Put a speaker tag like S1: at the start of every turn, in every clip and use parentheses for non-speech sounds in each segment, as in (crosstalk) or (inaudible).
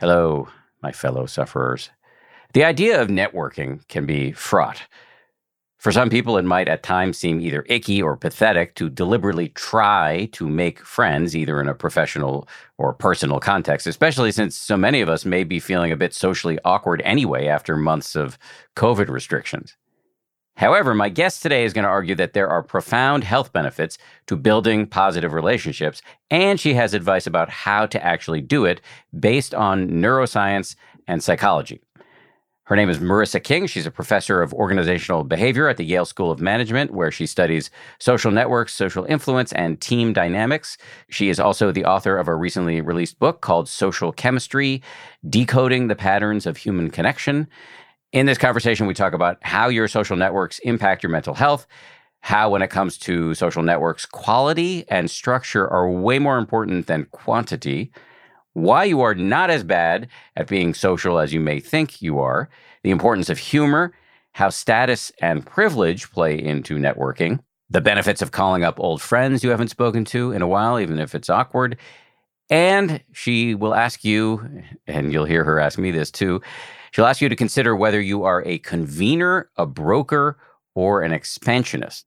S1: Hello, my fellow sufferers. The idea of networking can be fraught. For some people, it might at times seem either icky or pathetic to deliberately try to make friends, either in a professional or personal context, especially since so many of us may be feeling a bit socially awkward anyway after months of COVID restrictions. However, my guest today is going to argue that there are profound health benefits to building positive relationships, and she has advice about how to actually do it based on neuroscience and psychology. Her name is Marissa King. She's a professor of organizational behavior at the Yale School of Management, where she studies social networks, social influence, and team dynamics. She is also the author of a recently released book called Social Chemistry Decoding the Patterns of Human Connection. In this conversation, we talk about how your social networks impact your mental health, how, when it comes to social networks, quality and structure are way more important than quantity, why you are not as bad at being social as you may think you are, the importance of humor, how status and privilege play into networking, the benefits of calling up old friends you haven't spoken to in a while, even if it's awkward. And she will ask you, and you'll hear her ask me this too She'll ask you to consider whether you are a convener, a broker, or an expansionist.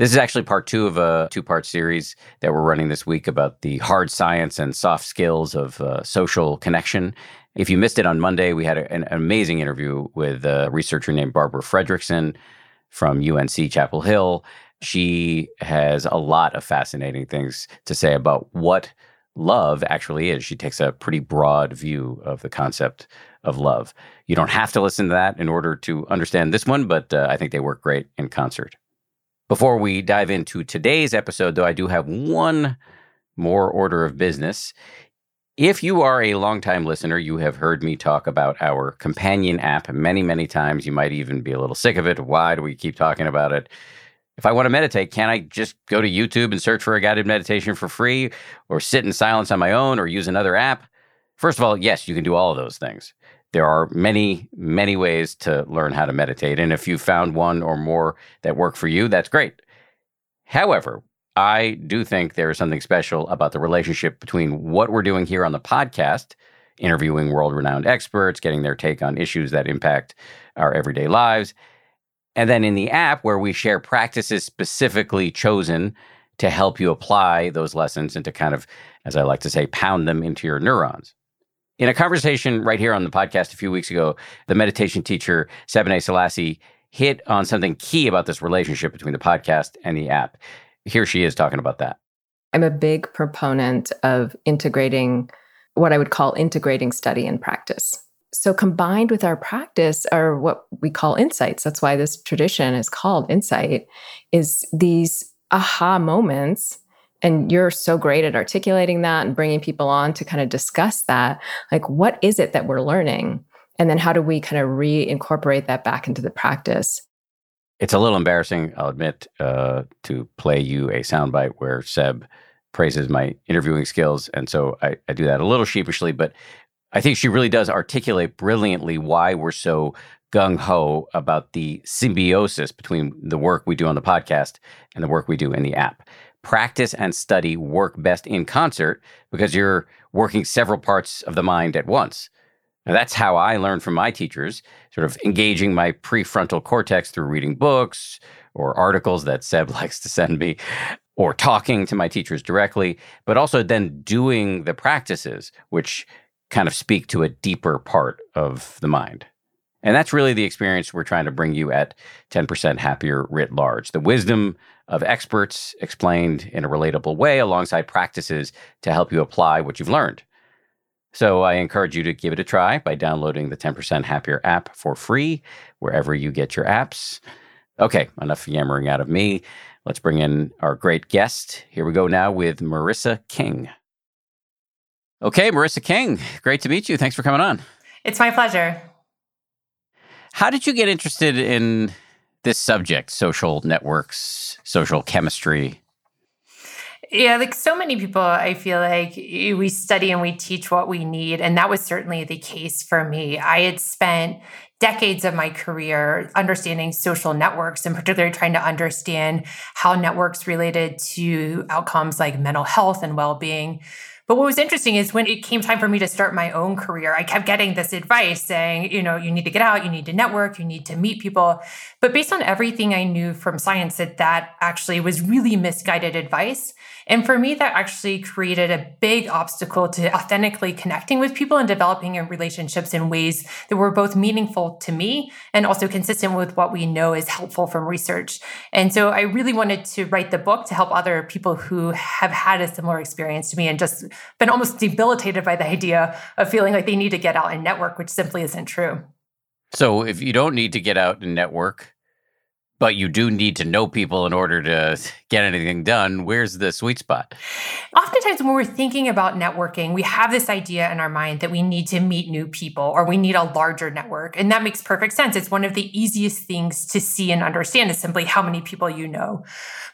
S1: This is actually part two of a two part series that we're running this week about the hard science and soft skills of uh, social connection. If you missed it on Monday, we had a, an amazing interview with a researcher named Barbara Fredrickson from UNC Chapel Hill. She has a lot of fascinating things to say about what love actually is. She takes a pretty broad view of the concept of love. You don't have to listen to that in order to understand this one, but uh, I think they work great in concert. Before we dive into today's episode, though, I do have one more order of business. If you are a longtime listener, you have heard me talk about our companion app many, many times. You might even be a little sick of it. Why do we keep talking about it? If I want to meditate, can I just go to YouTube and search for a guided meditation for free or sit in silence on my own or use another app? First of all, yes, you can do all of those things. There are many, many ways to learn how to meditate. And if you found one or more that work for you, that's great. However, I do think there is something special about the relationship between what we're doing here on the podcast, interviewing world renowned experts, getting their take on issues that impact our everyday lives, and then in the app where we share practices specifically chosen to help you apply those lessons and to kind of, as I like to say, pound them into your neurons. In a conversation right here on the podcast a few weeks ago, the meditation teacher, Sebene Selassie, hit on something key about this relationship between the podcast and the app. Here she is talking about that.
S2: I'm a big proponent of integrating what I would call integrating study and practice. So, combined with our practice are what we call insights. That's why this tradition is called insight, is these aha moments and you're so great at articulating that and bringing people on to kind of discuss that like what is it that we're learning? And then how do we kind of reincorporate that back into the practice?
S1: It's a little embarrassing i'll admit uh, to play you a soundbite where seb praises my interviewing skills and so I, I do that a little sheepishly but i think she really does articulate brilliantly why we're so gung-ho about the symbiosis between the work we do on the podcast and the work we do in the app practice and study work best in concert because you're working several parts of the mind at once. Now, that's how I learned from my teachers, sort of engaging my prefrontal cortex through reading books or articles that Seb (laughs) likes to send me, or talking to my teachers directly, but also then doing the practices, which kind of speak to a deeper part of the mind. And that's really the experience we're trying to bring you at 10% Happier writ large. The wisdom of experts explained in a relatable way alongside practices to help you apply what you've learned. So I encourage you to give it a try by downloading the 10% Happier app for free wherever you get your apps. Okay, enough yammering out of me. Let's bring in our great guest. Here we go now with Marissa King. Okay, Marissa King, great to meet you. Thanks for coming on.
S3: It's my pleasure.
S1: How did you get interested in this subject, social networks, social chemistry?
S3: Yeah, like so many people, I feel like eh, we study and we teach what we need. And that was certainly the case for me. I had spent decades of my career understanding social networks and particularly trying to understand how networks related to outcomes like mental health and well being But what was interesting is when it came time for me to start my own career, I kept getting this advice saying, you know, you need to get out, you need to network, you need to meet people. But based on everything I knew from science, that that actually was really misguided advice. And for me, that actually created a big obstacle to authentically connecting with people and developing relationships in ways that were both meaningful to me and also consistent with what we know is helpful from research. And so I really wanted to write the book to help other people who have had a similar experience to me and just been almost debilitated by the idea of feeling like they need to get out and network, which simply isn't true.
S1: So if you don't need to get out and network, but you do need to know people in order to get anything done. Where's the sweet spot?
S3: Oftentimes, when we're thinking about networking, we have this idea in our mind that we need to meet new people or we need a larger network. And that makes perfect sense. It's one of the easiest things to see and understand is simply how many people you know.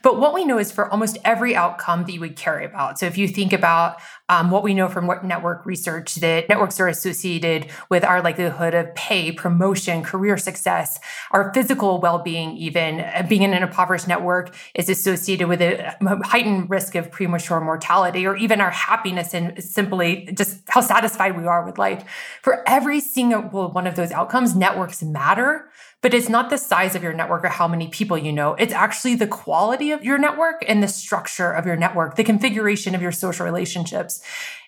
S3: But what we know is for almost every outcome that you would care about. So if you think about um, what we know from network research that networks are associated with our likelihood of pay, promotion, career success, our physical well being, even uh, being in an impoverished network is associated with a heightened risk of premature mortality, or even our happiness and simply just how satisfied we are with life. For every single one of those outcomes, networks matter but it's not the size of your network or how many people you know. It's actually the quality of your network and the structure of your network, the configuration of your social relationships.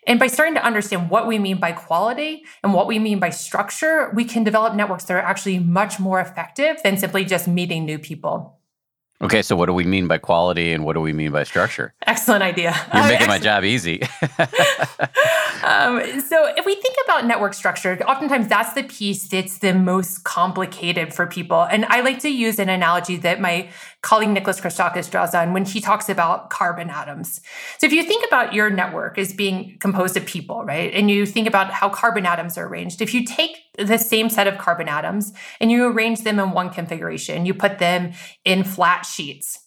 S3: And by starting to understand what we mean by quality and what we mean by structure, we can develop networks that are actually much more effective than simply just meeting new people.
S1: Okay, so what do we mean by quality and what do we mean by structure?
S3: Excellent idea.
S1: You're making my job easy. (laughs)
S3: um, so, if we think about network structure, oftentimes that's the piece that's the most complicated for people. And I like to use an analogy that my colleague Nicholas Christakis draws on when he talks about carbon atoms. So if you think about your network as being composed of people, right, and you think about how carbon atoms are arranged, if you take the same set of carbon atoms and you arrange them in one configuration, you put them in flat sheets,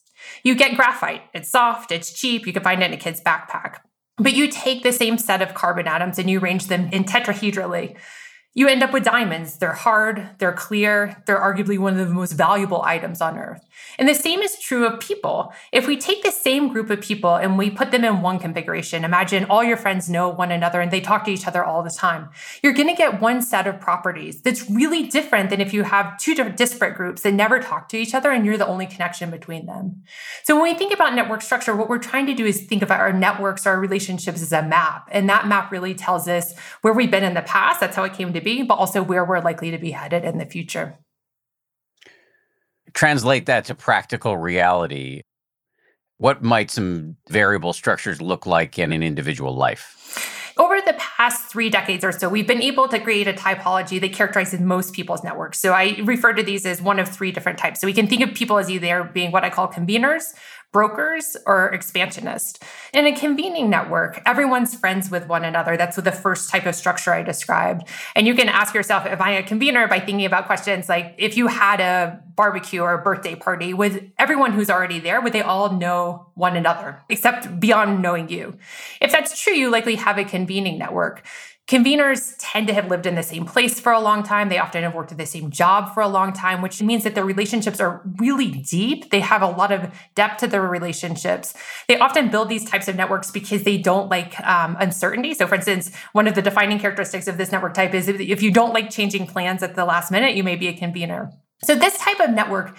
S3: you get graphite. It's soft, it's cheap, you can find it in a kid's backpack. But you take the same set of carbon atoms and you arrange them in tetrahedrally you end up with diamonds. They're hard, they're clear, they're arguably one of the most valuable items on earth. And the same is true of people. If we take the same group of people and we put them in one configuration, imagine all your friends know one another and they talk to each other all the time. You're going to get one set of properties that's really different than if you have two disparate groups that never talk to each other and you're the only connection between them. So when we think about network structure, what we're trying to do is think about our networks, our relationships as a map. And that map really tells us where we've been in the past. That's how it came to be, but also where we're likely to be headed in the future.
S1: Translate that to practical reality. What might some variable structures look like in an individual life?
S3: Over the past three decades or so, we've been able to create a typology that characterizes most people's networks. So I refer to these as one of three different types. So we can think of people as either being what I call conveners, brokers or expansionist. In a convening network, everyone's friends with one another. That's the first type of structure I described. And you can ask yourself, am I a convener by thinking about questions like if you had a barbecue or a birthday party with everyone who's already there, would they all know one another, except beyond knowing you? If that's true, you likely have a convening network. Conveners tend to have lived in the same place for a long time. They often have worked at the same job for a long time, which means that their relationships are really deep. They have a lot of depth to their relationships. They often build these types of networks because they don't like um, uncertainty. So, for instance, one of the defining characteristics of this network type is if you don't like changing plans at the last minute, you may be a convener. So, this type of network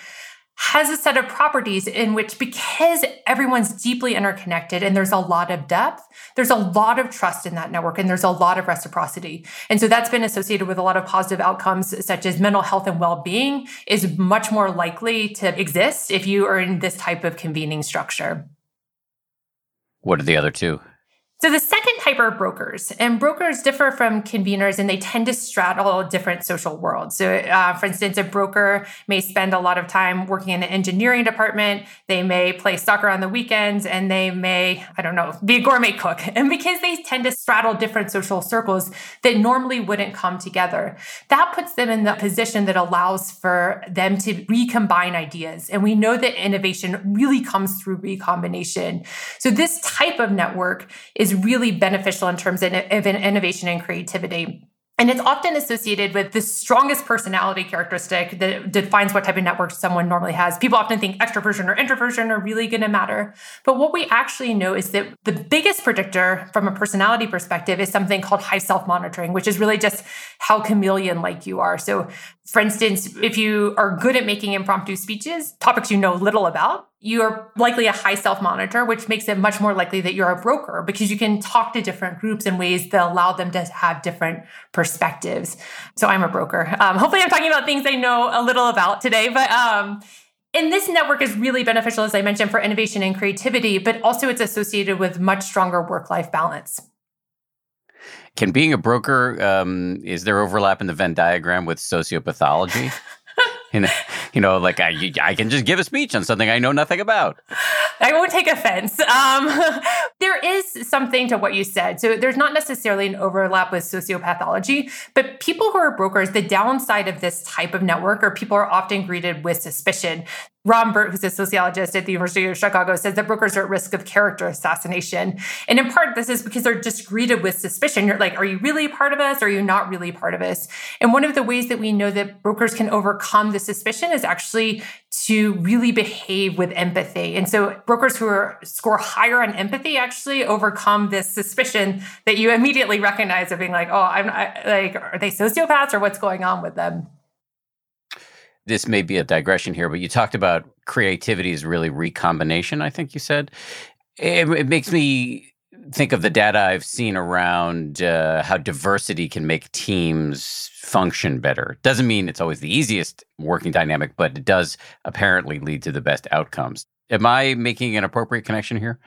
S3: has a set of properties in which, because everyone's deeply interconnected and there's a lot of depth, there's a lot of trust in that network and there's a lot of reciprocity. And so that's been associated with a lot of positive outcomes, such as mental health and well being, is much more likely to exist if you are in this type of convening structure.
S1: What are the other two?
S3: So the second type are brokers, and brokers differ from conveners, and they tend to straddle different social worlds. So, uh, for instance, a broker may spend a lot of time working in the engineering department. They may play soccer on the weekends, and they may, I don't know, be a gourmet cook. (laughs) And because they tend to straddle different social circles that normally wouldn't come together, that puts them in the position that allows for them to recombine ideas. And we know that innovation really comes through recombination. So this type of network is really beneficial in terms of innovation and creativity. And it's often associated with the strongest personality characteristic that defines what type of network someone normally has. People often think extroversion or introversion are really going to matter. But what we actually know is that the biggest predictor from a personality perspective is something called high self monitoring, which is really just how chameleon like you are. So, for instance, if you are good at making impromptu speeches, topics you know little about, you're likely a high self monitor, which makes it much more likely that you're a broker because you can talk to different groups in ways that allow them to have different perspectives. So I'm a broker. Um, hopefully, I'm talking about things I know a little about today, but um, and this network is really beneficial, as I mentioned, for innovation and creativity, but also it's associated with much stronger work life balance.
S1: Can being a broker, um, is there overlap in the Venn diagram with sociopathology? you know, you know, like I, I can just give a speech on something I know nothing about.
S3: I won't take offense. Um, (laughs) there is something to what you said. So there's not necessarily an overlap with sociopathology, but people who are brokers, the downside of this type of network are people are often greeted with suspicion. Ron Burt, who's a sociologist at the University of Chicago, says that brokers are at risk of character assassination. And in part, this is because they're just greeted with suspicion. You're like, are you really part of us? Are you not really part of us? And one of the ways that we know that brokers can overcome the suspicion is actually to really behave with empathy. And so brokers who are, score higher on empathy actually overcome this suspicion that you immediately recognize of being like, oh, I'm I, like, are they sociopaths or what's going on with them?
S1: This may be a digression here, but you talked about creativity is really recombination, I think you said. It, it makes me think of the data I've seen around uh, how diversity can make teams function better. Doesn't mean it's always the easiest working dynamic, but it does apparently lead to the best outcomes. Am I making an appropriate connection here?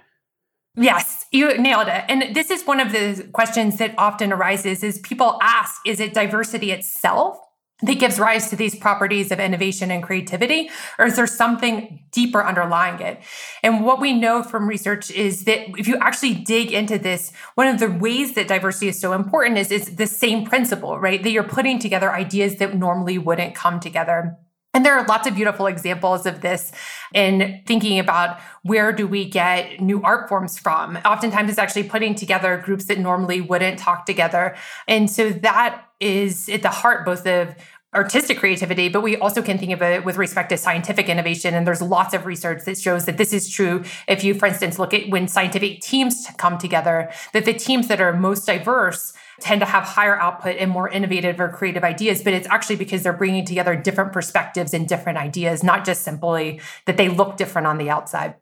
S3: Yes, you nailed it. And this is one of the questions that often arises is people ask, is it diversity itself that gives rise to these properties of innovation and creativity? Or is there something deeper underlying it? And what we know from research is that if you actually dig into this, one of the ways that diversity is so important is, it's the same principle, right? That you're putting together ideas that normally wouldn't come together. And there are lots of beautiful examples of this in thinking about where do we get new art forms from. Oftentimes, it's actually putting together groups that normally wouldn't talk together. And so that is at the heart both of artistic creativity, but we also can think of it with respect to scientific innovation. And there's lots of research that shows that this is true. If you, for instance, look at when scientific teams come together, that the teams that are most diverse tend to have higher output and more innovative or creative ideas, but it's actually because they're bringing together different perspectives and different ideas, not just simply that they look different on the outside.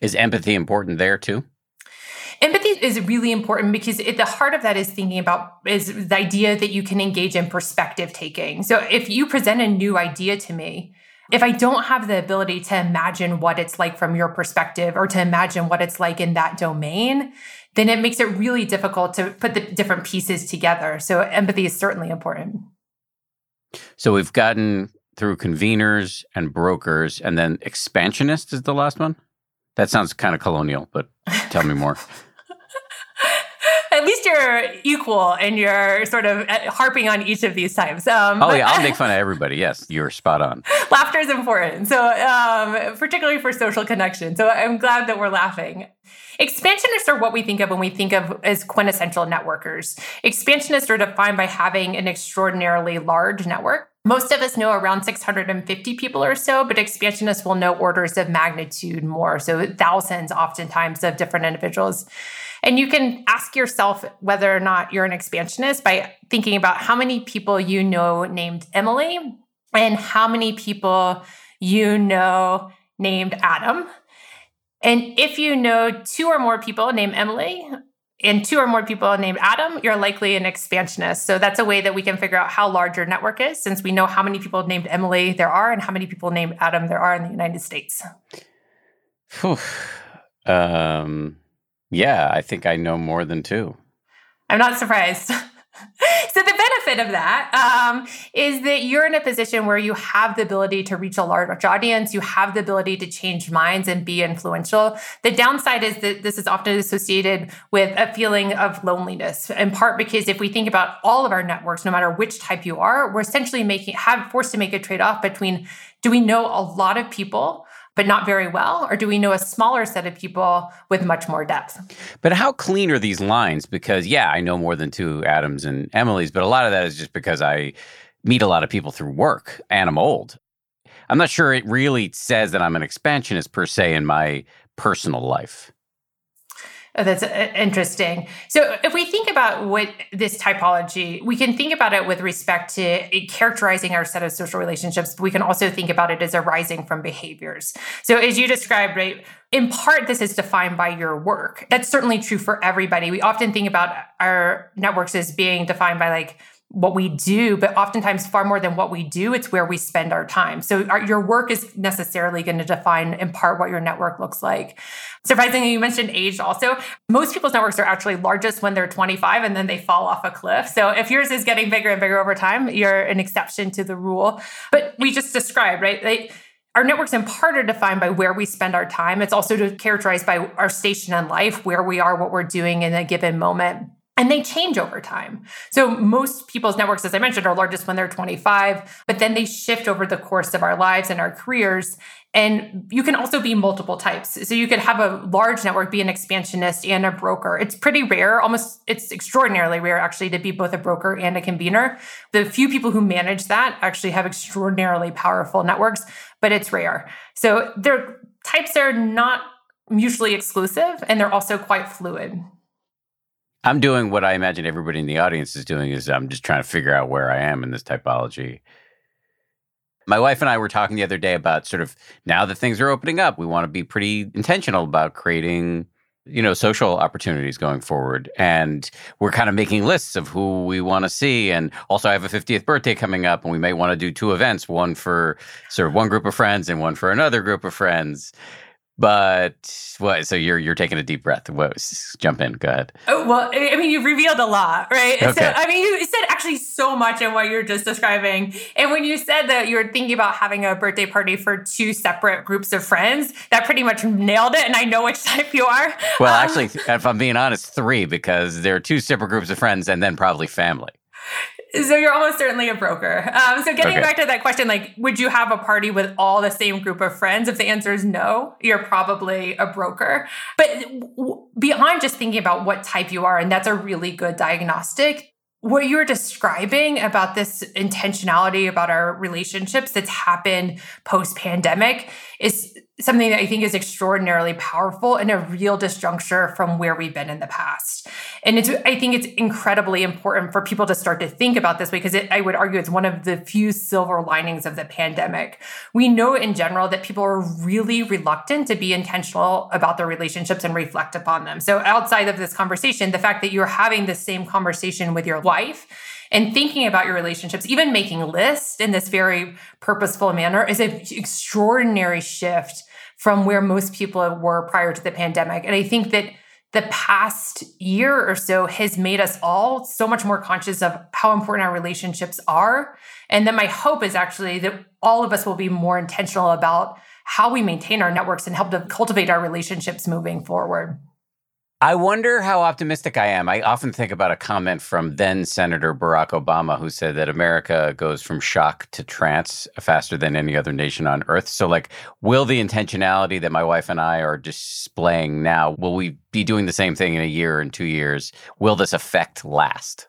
S1: Is empathy important there too?
S3: Empathy is really important because at the heart of that is thinking about is the idea that you can engage in perspective taking. So if you present a new idea to me, if I don't have the ability to imagine what it's like from your perspective or to imagine what it's like in that domain, then it makes it really difficult to put the different pieces together. So empathy is certainly important.
S1: So we've gotten through conveners and brokers, and then expansionist is the last one. That sounds kind of colonial, but tell me more. (laughs)
S3: At least you're equal and you're sort of uh, harping on each of these types.
S1: Um, oh, yeah, I'll make fun of (laughs) everybody. Yes, you're spot on.
S3: Laughter is important. So, um, particularly for social connection. So, I'm glad that we're laughing. Expansionists are what we think of when we think of as quintessential networkers. Expansionists are defined by having an extraordinarily large network. Most of us know around 650 people or so, but expansionists will know orders of magnitude more. So thousands, oftentimes, of different individuals. And you can ask yourself whether or not you're an expansionist by thinking about how many people you know named Emily and how many people you know named Adam. And if you know two or more people named Emily and two or more people named Adam, you're likely an expansionist. So that's a way that we can figure out how large your network is since we know how many people named Emily there are and how many people named Adam there are in the United States.
S1: Um, yeah, I think I know more than two.
S3: I'm not surprised. (laughs) (laughs) so the benefit of that um, is that you're in a position where you have the ability to reach a large audience you have the ability to change minds and be influential. The downside is that this is often associated with a feeling of loneliness in part because if we think about all of our networks no matter which type you are we're essentially making have forced to make a trade-off between do we know a lot of people but not very well? Or do we know a smaller set of people with much more depth?
S1: But how clean are these lines? Because, yeah, I know more than two Adams and Emilys, but a lot of that is just because I meet a lot of people through work and I'm old. I'm not sure it really says that I'm an expansionist per se in my personal life.
S3: Oh, that's uh, interesting. So, if we think about what this typology, we can think about it with respect to characterizing our set of social relationships. But we can also think about it as arising from behaviors. So, as you described, right, in part, this is defined by your work. That's certainly true for everybody. We often think about our networks as being defined by like what we do, but oftentimes far more than what we do, it's where we spend our time. So our, your work is necessarily going to define in part what your network looks like. Surprisingly, you mentioned age also. Most people's networks are actually largest when they're 25 and then they fall off a cliff. So if yours is getting bigger and bigger over time, you're an exception to the rule. But we just described, right? They, our networks in part are defined by where we spend our time. It's also characterized by our station in life, where we are, what we're doing in a given moment and they change over time. So most people's networks, as I mentioned, are largest when they're 25, but then they shift over the course of our lives and our careers. And you can also be multiple types. So you could have a large network, be an expansionist and a broker. It's pretty rare, almost it's extraordinarily rare actually to be both a broker and a convener. The few people who manage that actually have extraordinarily powerful networks, but it's rare. So their types are not mutually exclusive and they're also quite fluid.
S1: I'm doing what I imagine everybody in the audience is doing is I'm just trying to figure out where I am in this typology. My wife and I were talking the other day about sort of now that things are opening up, we want to be pretty intentional about creating, you know, social opportunities going forward. And we're kind of making lists of who we want to see. And also I have a 50th birthday coming up and we may want to do two events, one for sort of one group of friends and one for another group of friends. But what? So you're you're taking a deep breath. What? Jump in. Go ahead.
S3: Oh, well, I mean, you've revealed a lot, right? Okay. So, I mean, you said actually so much in what you're just describing. And when you said that you were thinking about having a birthday party for two separate groups of friends, that pretty much nailed it. And I know which (laughs) type you are.
S1: Well, um, actually, if I'm being honest, three because there are two separate groups of friends and then probably family.
S3: So you're almost certainly a broker. Um, so getting okay. back to that question, like, would you have a party with all the same group of friends? If the answer is no, you're probably a broker. But beyond just thinking about what type you are, and that's a really good diagnostic. What you're describing about this intentionality about our relationships that's happened post pandemic is something that I think is extraordinarily powerful and a real disjuncture from where we've been in the past. And it's, I think it's incredibly important for people to start to think about this because it, I would argue it's one of the few silver linings of the pandemic. We know in general that people are really reluctant to be intentional about their relationships and reflect upon them. So outside of this conversation, the fact that you're having the same conversation with your wife and thinking about your relationships, even making lists in this very purposeful manner is an extraordinary shift from where most people were prior to the pandemic. And I think that the past year or so has made us all so much more conscious of how important our relationships are. And then my hope is actually that all of us will be more intentional about how we maintain our networks and help to cultivate our relationships moving forward.
S1: I wonder how optimistic I am. I often think about a comment from then Senator Barack Obama, who said that America goes from shock to trance faster than any other nation on earth. So, like, will the intentionality that my wife and I are displaying now, will we be doing the same thing in a year and two years? Will this effect last?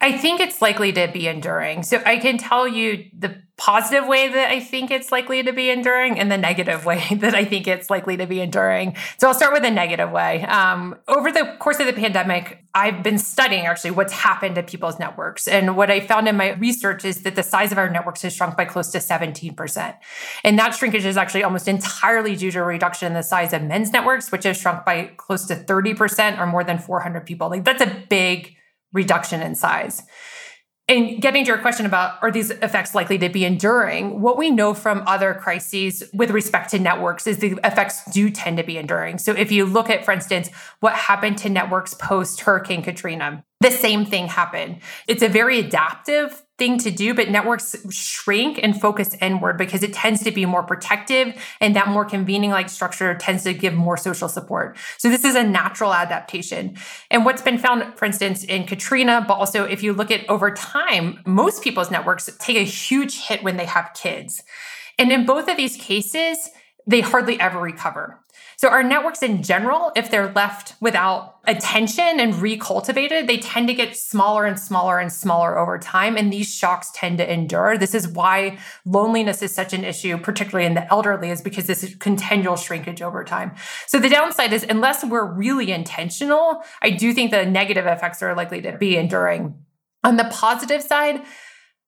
S3: I think it's likely to be enduring. So I can tell you the positive way that I think it's likely to be enduring and the negative way (laughs) that I think it's likely to be enduring. So I'll start with the negative way. Um, over the course of the pandemic, I've been studying actually what's happened to people's networks. And what I found in my research is that the size of our networks has shrunk by close to 17%. And that shrinkage is actually almost entirely due to a reduction in the size of men's networks, which has shrunk by close to 30% or more than 400 people. Like that's a big reduction in size. And getting to your question about are these effects likely to be enduring, what we know from other crises with respect to networks is the effects do tend to be enduring. So if you look at, for instance, what happened to networks post Hurricane Katrina, the same thing happened. It's a very adaptive thing to do, but networks shrink and focus inward because it tends to be more protective and that more convening like structure tends to give more social support. So this is a natural adaptation. And what's been found, for instance, in Katrina, but also if you look at over time, most people's networks take a huge hit when they have kids. And in both of these cases, they hardly ever recover. So, our networks in general, if they're left without attention and recultivated, they tend to get smaller and smaller and smaller over time. And these shocks tend to endure. This is why loneliness is such an issue, particularly in the elderly, is because this is continual shrinkage over time. So, the downside is, unless we're really intentional, I do think the negative effects are likely to be enduring. On the positive side,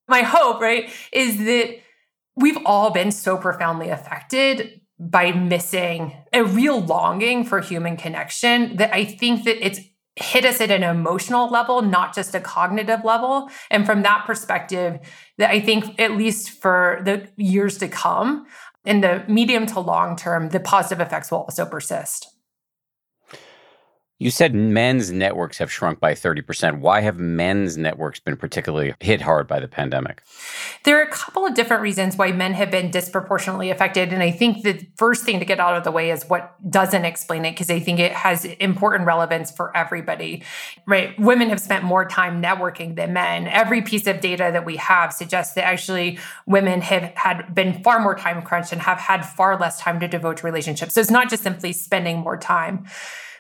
S3: my hope, right, is that we've all been so profoundly affected by missing a real longing for human connection that I think that it's hit us at an emotional level, not just a cognitive level. And from that perspective, that I think at least for the years to come, in the medium to long term, the positive effects will also persist.
S1: You said men's networks have shrunk by 30%. Why have men's networks been particularly hit hard by the pandemic?
S3: There are a couple of different reasons why men have been disproportionately affected. And I think the first thing to get out of the way is what doesn't explain it, because I think it has important relevance for everybody, right? Women have spent more time networking than men. Every piece of data that we have suggests that actually women have had been far more time crunched and have had far less time to devote to relationships. So it's not just simply spending more time.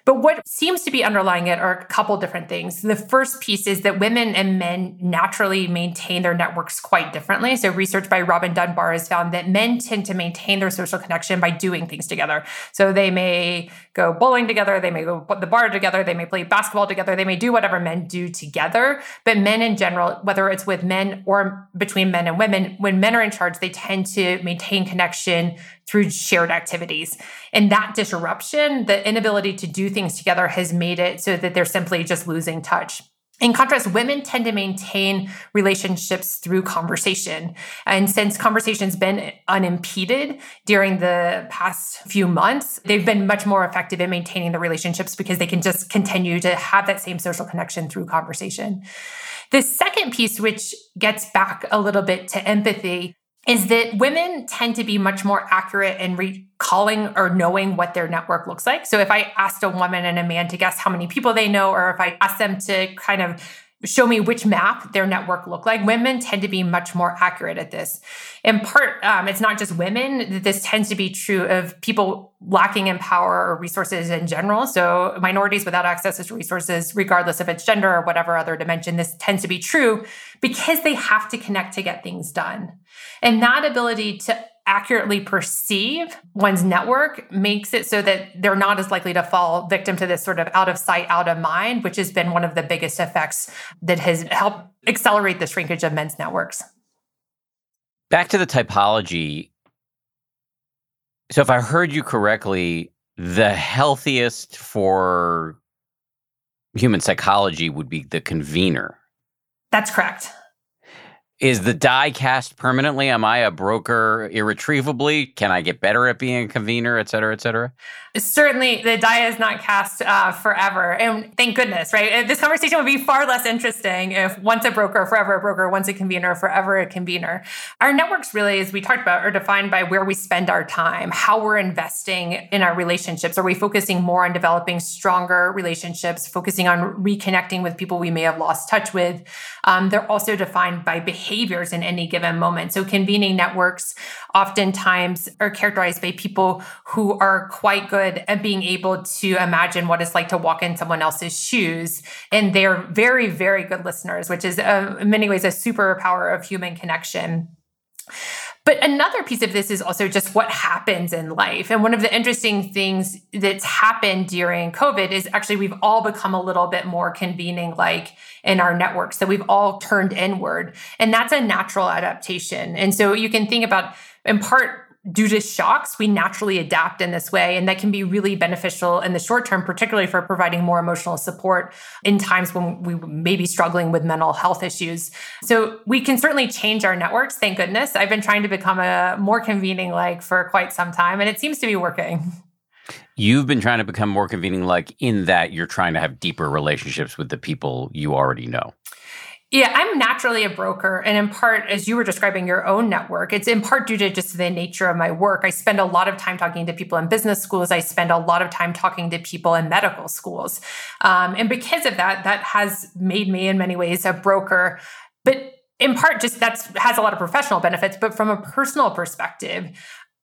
S3: But what seems to be underlying it are a couple different things. The first piece is that women and men naturally maintain their networks quite differently. So, research by Robin Dunbar has found that men tend to maintain their social connection by doing things together. So, they may go bowling together, they may go to the bar together, they may play basketball together, they may do whatever men do together. But men in general, whether it's with men or between men and women, when men are in charge, they tend to maintain connection through shared activities. And that disruption, the inability to do things together, has made it so that they're simply just losing touch. In contrast, women tend to maintain relationships through conversation. And since conversation's been unimpeded during the past few months, they've been much more effective in maintaining the relationships because they can just continue to have that same social connection through conversation. The second piece, which gets back a little bit to empathy, is that women tend to be much more accurate in recalling or knowing what their network looks like. So if I asked a woman and a man to guess how many people they know, or if I asked them to kind of show me which map their network look like. Women tend to be much more accurate at this. In part, um, it's not just women. This tends to be true of people lacking in power or resources in general. So minorities without access to resources, regardless of its gender or whatever other dimension, this tends to be true because they have to connect to get things done. And that ability to accurately perceive one's network makes it so that they're not as likely to fall victim to this sort of out of sight, out of mind, which has been one of the biggest effects that has helped accelerate the shrinkage of men's networks.
S1: Back to the typology. So, if I heard you correctly, the healthiest for human psychology would be the convener.
S3: That's correct.
S1: Is the die cast permanently? Am I a broker irretrievably? Can I get better at being a convener, et cetera, et cetera?
S3: Certainly, the die is not cast uh, forever. And thank goodness, right? This conversation would be far less interesting if once a broker, forever a broker, once a convener, forever a convener. Our networks, really, as we talked about, are defined by where we spend our time, how we're investing in our relationships. Are we focusing more on developing stronger relationships, focusing on reconnecting with people we may have lost touch with? Um, they're also defined by behaviors in any given moment. So, convening networks oftentimes are characterized by people who are quite good at being able to imagine what it's like to walk in someone else's shoes. And they're very, very good listeners, which is uh, in many ways a superpower of human connection. But another piece of this is also just what happens in life. And one of the interesting things that's happened during COVID is actually we've all become a little bit more convening like in our networks, that we've all turned inward. And that's a natural adaptation. And so you can think about, in part, due to shocks, we naturally adapt in this way. And that can be really beneficial in the short term, particularly for providing more emotional support in times when we may be struggling with mental health issues. So we can certainly change our networks, thank goodness. I've been trying to become a more convening like for quite some time, and it seems to be working. (laughs)
S1: You've been trying to become more convening like in that you're trying to have deeper relationships with the people you already know.
S3: Yeah, I'm naturally a broker. And in part, as you were describing your own network, it's in part due to just the nature of my work. I spend a lot of time talking to people in business schools. I spend a lot of time talking to people in medical schools. Um, and because of that, that has made me in many ways a broker. But in part, just that has a lot of professional benefits. But from a personal perspective,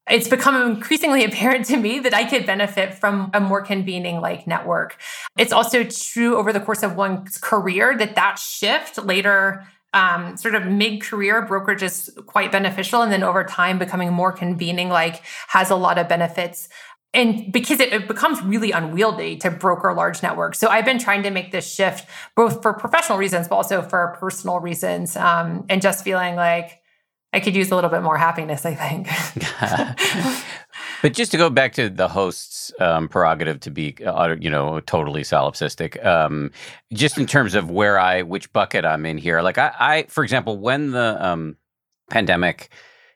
S3: it's become increasingly (laughs) apparent to me that I could benefit from a more convening like network. It's also true over the course of one's career that that shift later um, sort of mid-career brokerage is quite beneficial and then over time becoming more convening like has a lot of benefits and because it, it, becomes really unwieldy to broker large networks so i've been trying to make this shift both for professional reasons but also for personal reasons um, and just feeling like I could use a little bit more happiness, I think. (laughs) (laughs)
S1: but just to go back to the host's um, prerogative to be, uh, you know, totally solipsistic, um, just in terms of where I, which bucket I'm in here. Like I, I for example, when the um, pandemic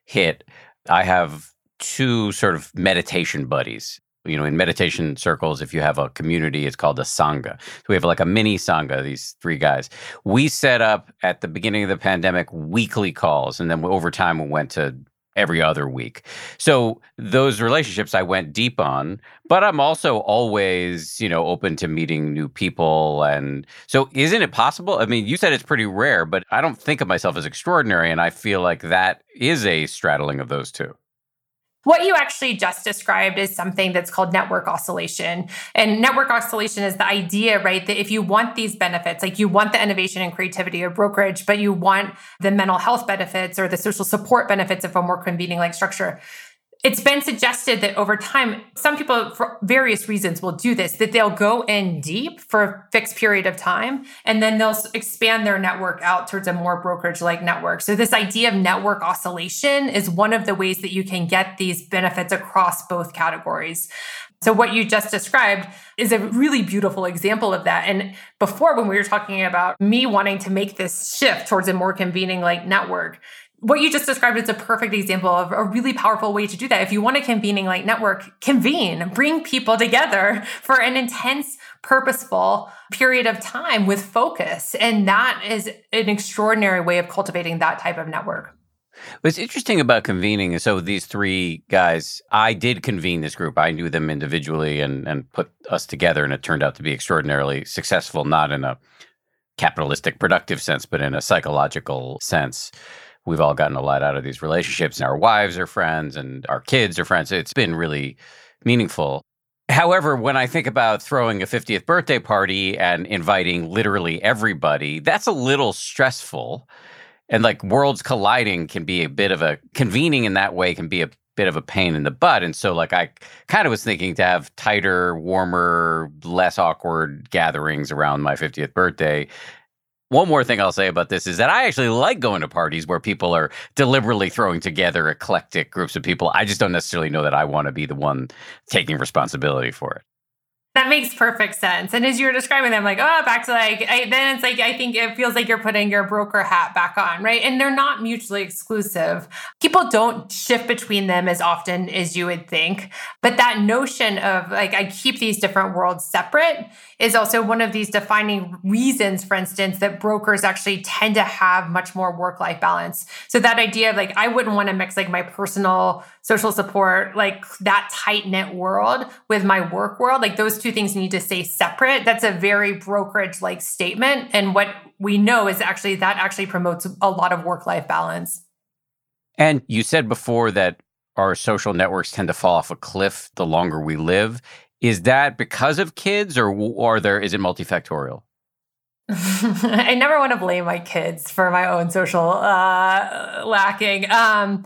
S1: hit, I have two sort of meditation buddies you know, in meditation circles, if you have a community, it's called a sangha. So we have like a mini sangha, these three guys. We set up at the beginning of the pandemic weekly calls, and then over time we went to every other week. So those relationships I went deep on, but I'm also always, you know, open to meeting new people. And so isn't it possible? I mean, you said it's pretty rare, but I don't think of myself as extraordinary. And I feel like that is a straddling of those two.
S3: What you actually just described is something that's called network oscillation. And network oscillation is the idea, right, that if you want these benefits, like you want the innovation and creativity of brokerage, but you want the mental health benefits or the social support benefits of a more convening like structure, it's been suggested that over time, some people, for various reasons, will do this, that they'll go in deep for a fixed period of time, and then they'll expand their network out towards a more brokerage like network. So, this idea of network oscillation is one of the ways that you can get these benefits across both categories. So, what you just described is a really beautiful example of that. And before, when we were talking about me wanting to make this shift towards a more convening like network, what you just described is a perfect example of a really powerful way to do that. If you want a convening like network, convene, bring people together for an intense, purposeful period of time with focus. And that is an extraordinary way of cultivating that type of network.
S1: What's interesting about convening is so these three guys, I did convene this group. I knew them individually and and put us together, and it turned out to be extraordinarily successful, not in a capitalistic productive sense, but in a psychological sense we've all gotten a lot out of these relationships and our wives are friends and our kids are friends. It's been really meaningful. However, when I think about throwing a 50th birthday party and inviting literally everybody, that's a little stressful. And like worlds colliding can be a bit of a convening in that way can be a bit of a pain in the butt. And so like I kind of was thinking to have tighter, warmer, less awkward gatherings around my 50th birthday one more thing I'll say about this is that I actually like going to parties where people are deliberately throwing together eclectic groups of people. I just don't necessarily know that I want to be the one taking responsibility for it.
S3: That makes perfect sense. And as you were describing them, like, oh, back to like, I, then it's like, I think it feels like you're putting your broker hat back on, right? And they're not mutually exclusive. People don't shift between them as often as you would think. But that notion of like, I keep these different worlds separate is also one of these defining reasons, for instance, that brokers actually tend to have much more work life balance. So that idea of like, I wouldn't want to mix like my personal social support, like that tight knit world with my work world, like those two things need to stay separate. That's a very brokerage like statement. And what we know is actually that actually promotes a lot of work life balance.
S1: And you said before that our social networks tend to fall off a cliff the longer we live. Is that because of kids or or there is it multifactorial? (laughs)
S3: I never want to blame my kids for my own social uh, lacking. Um,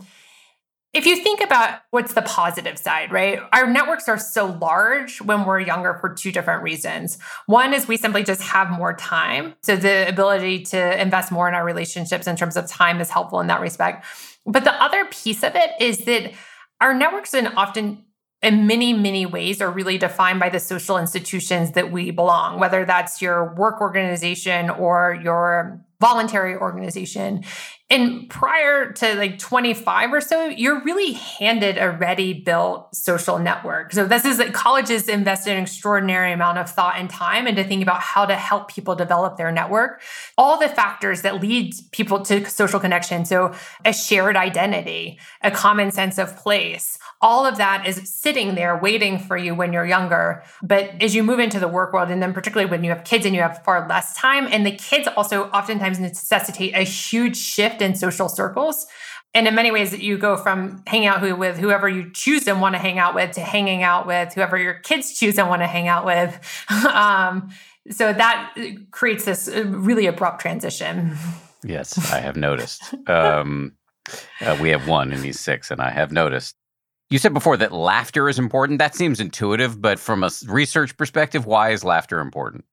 S3: if you think about what's the positive side, right? Our networks are so large when we're younger for two different reasons. One is we simply just have more time. So the ability to invest more in our relationships in terms of time is helpful in that respect. But the other piece of it is that our networks in often in many, many ways are really defined by the social institutions that we belong, whether that's your work organization or your voluntary organization. And prior to like 25 or so, you're really handed a ready built social network. So this is that colleges invested an extraordinary amount of thought and time into thinking about how to help people develop their network. All the factors that lead people to social connection. So a shared identity, a common sense of place, all of that is sitting there waiting for you when you're younger. But as you move into the work world, and then particularly when you have kids and you have far less time, and the kids also oftentimes necessitate a huge shift in social circles. and in many ways, you go from hanging out with whoever you choose and want to hang out with to hanging out with whoever your kids choose and want to hang out with. (laughs) um, so that creates this uh, really abrupt transition.
S1: Yes, I have noticed. um, uh, we have one and he's six, and I have noticed. You said before that laughter is important. That seems intuitive, but from a research perspective, why is laughter important?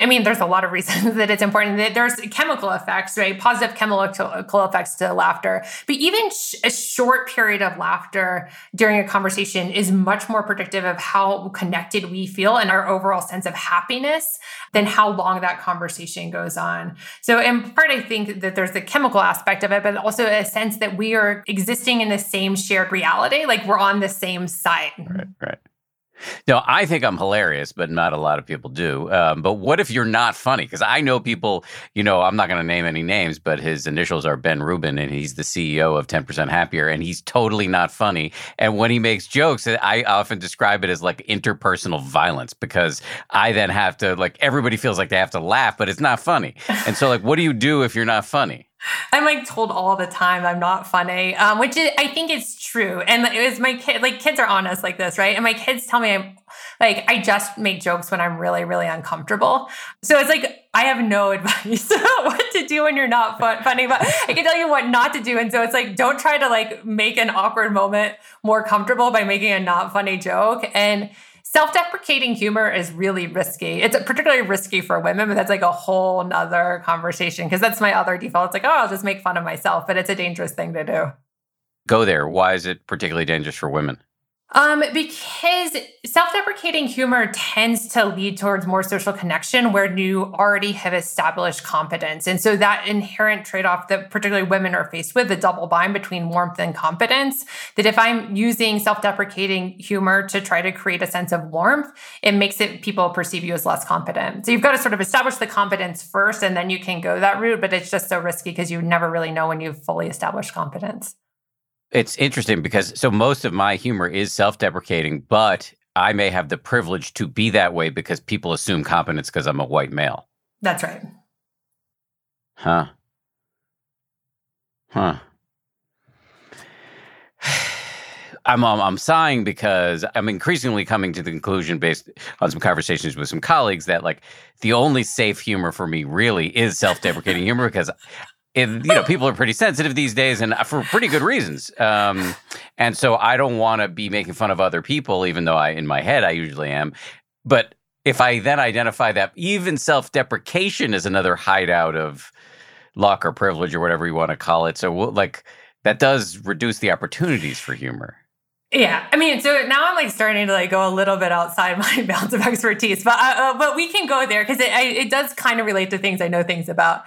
S3: I mean, there's a lot of reasons (laughs) that it's important. There's chemical effects, right? Positive chemical effects to laughter. But even a short period of laughter during a conversation is much more predictive of how connected we feel and our overall sense of happiness than how long that conversation goes on. So, in part, I think that there's the chemical aspect of it, but also a sense that we are existing in the same shared reality, like we're on the same side.
S1: Right, right. No, I think I'm hilarious, but not a lot of people do. Um, but what if you're not funny? Because I know people, you know, I'm not going to name any names, but his initials are Ben Rubin, and he's the CEO of 10% Happier, and he's totally not funny. And when he makes jokes, I often describe it as like interpersonal violence because I then have to, like, everybody feels like they have to laugh, but it's not funny. And so, like, what do you do if you're not funny?
S3: I'm like told all the time I'm not funny, um, which is, I think is true. And it was my kid, like kids are honest like this, right? And my kids tell me I'm like, I just make jokes when I'm really, really uncomfortable. So it's like, I have no (laughs) advice (laughs) about what to do when you're not fun- funny, but I can tell you what not to do. And so it's like, don't try to like make an awkward moment more comfortable by making a not funny joke. And Self deprecating humor is really risky. It's particularly risky for women, but that's like a whole nother conversation because that's my other default. It's like, oh, I'll just make fun of myself, but it's a dangerous thing to do.
S1: Go there. Why is it particularly dangerous for women?
S3: Um, because self-deprecating humor tends to lead towards more social connection where you already have established competence. And so that inherent trade-off that particularly women are faced with, the double bind between warmth and competence, that if I'm using self-deprecating humor to try to create a sense of warmth, it makes it people perceive you as less competent. So you've got to sort of establish the competence first and then you can go that route, but it's just so risky because you never really know when you've fully established competence.
S1: It's interesting because so most of my humor is self deprecating, but I may have the privilege to be that way because people assume competence because I'm a white male.
S3: That's right.
S1: Huh. Huh. (sighs) I'm, I'm, I'm sighing because I'm increasingly coming to the conclusion based on some conversations with some colleagues that like the only safe humor for me really is self-deprecating humor because you know people are pretty sensitive these days and for pretty good reasons. Um, and so i don't want to be making fun of other people even though i in my head i usually am. But if i then identify that even self-deprecation is another hideout of luck or privilege or whatever you want to call it so we'll, like that does reduce the opportunities for humor.
S3: Yeah, I mean, so now I'm like starting to like go a little bit outside (laughs) my bounds of expertise, but uh, uh but we can go there because it, it does kind of relate to things I know things about.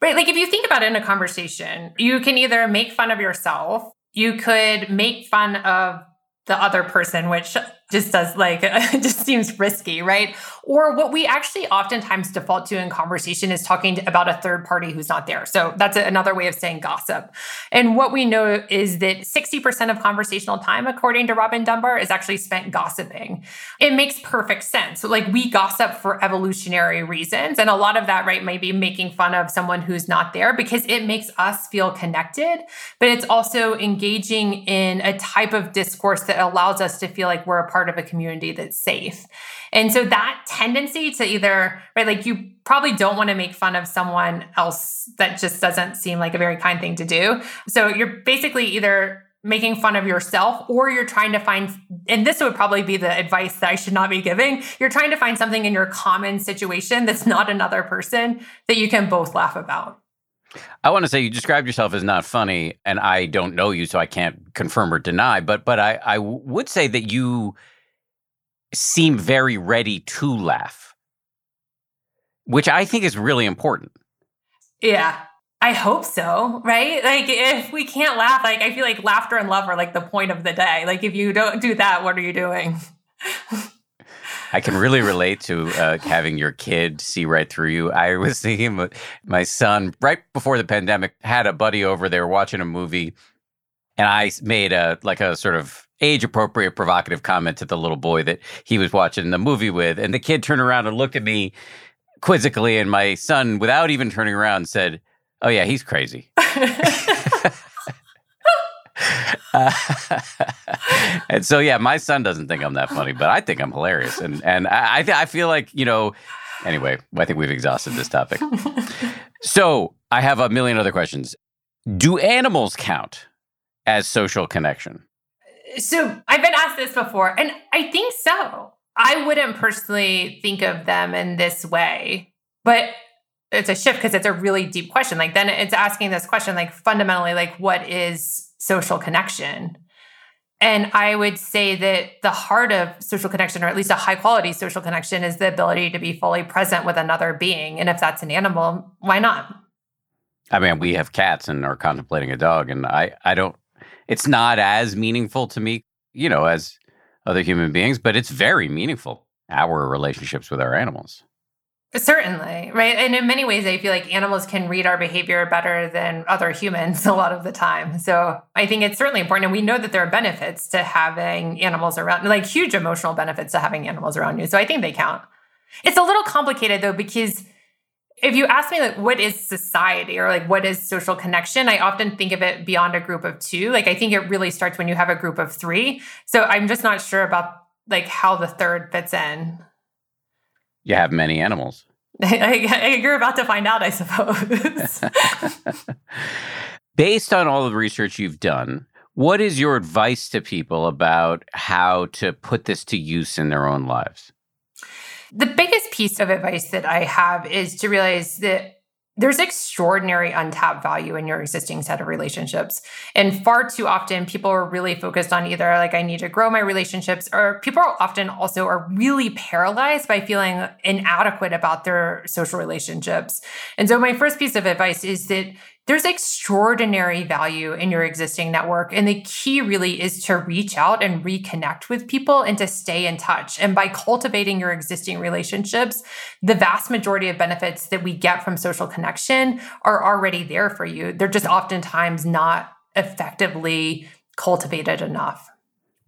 S3: Right. Like if you think about it in a conversation, you can either make fun of yourself, you could make fun of the other person, which just does like (laughs) it just seems risky, right? Or what we actually oftentimes default to in conversation is talking about a third party who's not there. So that's another way of saying gossip. And what we know is that 60% of conversational time, according to Robin Dunbar, is actually spent gossiping. It makes perfect sense. Like we gossip for evolutionary reasons. And a lot of that, right, might be making fun of someone who's not there because it makes us feel connected, but it's also engaging in a type of discourse that allows us to feel like we're a part of a community that's safe. And so that tendency to either, right, like you probably don't want to make fun of someone else that just doesn't seem like a very kind thing to do. So you're basically either making fun of yourself or you're trying to find and this would probably be the advice that I should not be giving you're trying to find something in your common situation that's not another person that you can both laugh about
S1: I want to say you described yourself as not funny, and I don't know you, so I can't confirm or deny. But but I, I would say that you seem very ready to laugh, which I think is really important.
S3: Yeah, I hope so, right? Like if we can't laugh, like I feel like laughter and love are like the point of the day. Like if you don't do that, what are you doing? (laughs)
S1: I can really relate to uh, having your kid see right through you. I was thinking, my son, right before the pandemic, had a buddy over there watching a movie, and I made a like a sort of age appropriate provocative comment to the little boy that he was watching the movie with, and the kid turned around and looked at me quizzically, and my son, without even turning around, said, "Oh yeah, he's crazy." (laughs) Uh, (laughs) and so, yeah, my son doesn't think I'm that funny, but I think I'm hilarious. And and I I feel like you know. Anyway, I think we've exhausted this topic. so I have a million other questions. Do animals count as social connection?
S3: So I've been asked this before, and I think so. I wouldn't personally think of them in this way, but it's a shift because it's a really deep question. Like then it's asking this question, like fundamentally, like what is social connection? And I would say that the heart of social connection, or at least a high quality social connection, is the ability to be fully present with another being. And if that's an animal, why not?
S1: I mean, we have cats and are contemplating a dog, and I, I don't, it's not as meaningful to me, you know, as other human beings, but it's very meaningful, our relationships with our animals.
S3: Certainly, right? And in many ways, I feel like animals can read our behavior better than other humans (laughs) a lot of the time. So I think it's certainly important. And we know that there are benefits to having animals around, like huge emotional benefits to having animals around you. So I think they count. It's a little complicated though, because if you ask me like what is society or like what is social connection i often think of it beyond a group of two like i think it really starts when you have a group of three so i'm just not sure about like how the third fits in
S1: you have many animals. (laughs)
S3: You're about to find out, I suppose. (laughs)
S1: Based on all the research you've done, what is your advice to people about how to put this to use in their own lives?
S3: The biggest piece of advice that I have is to realize that there's extraordinary untapped value in your existing set of relationships. And far too often, people are really focused on either like, I need to grow my relationships, or people are often also are really paralyzed by feeling inadequate about their social relationships. And so, my first piece of advice is that there's extraordinary value in your existing network. And the key really is to reach out and reconnect with people and to stay in touch. And by cultivating your existing relationships, the vast majority of benefits that we get from social connection are already there for you. They're just oftentimes not effectively cultivated enough.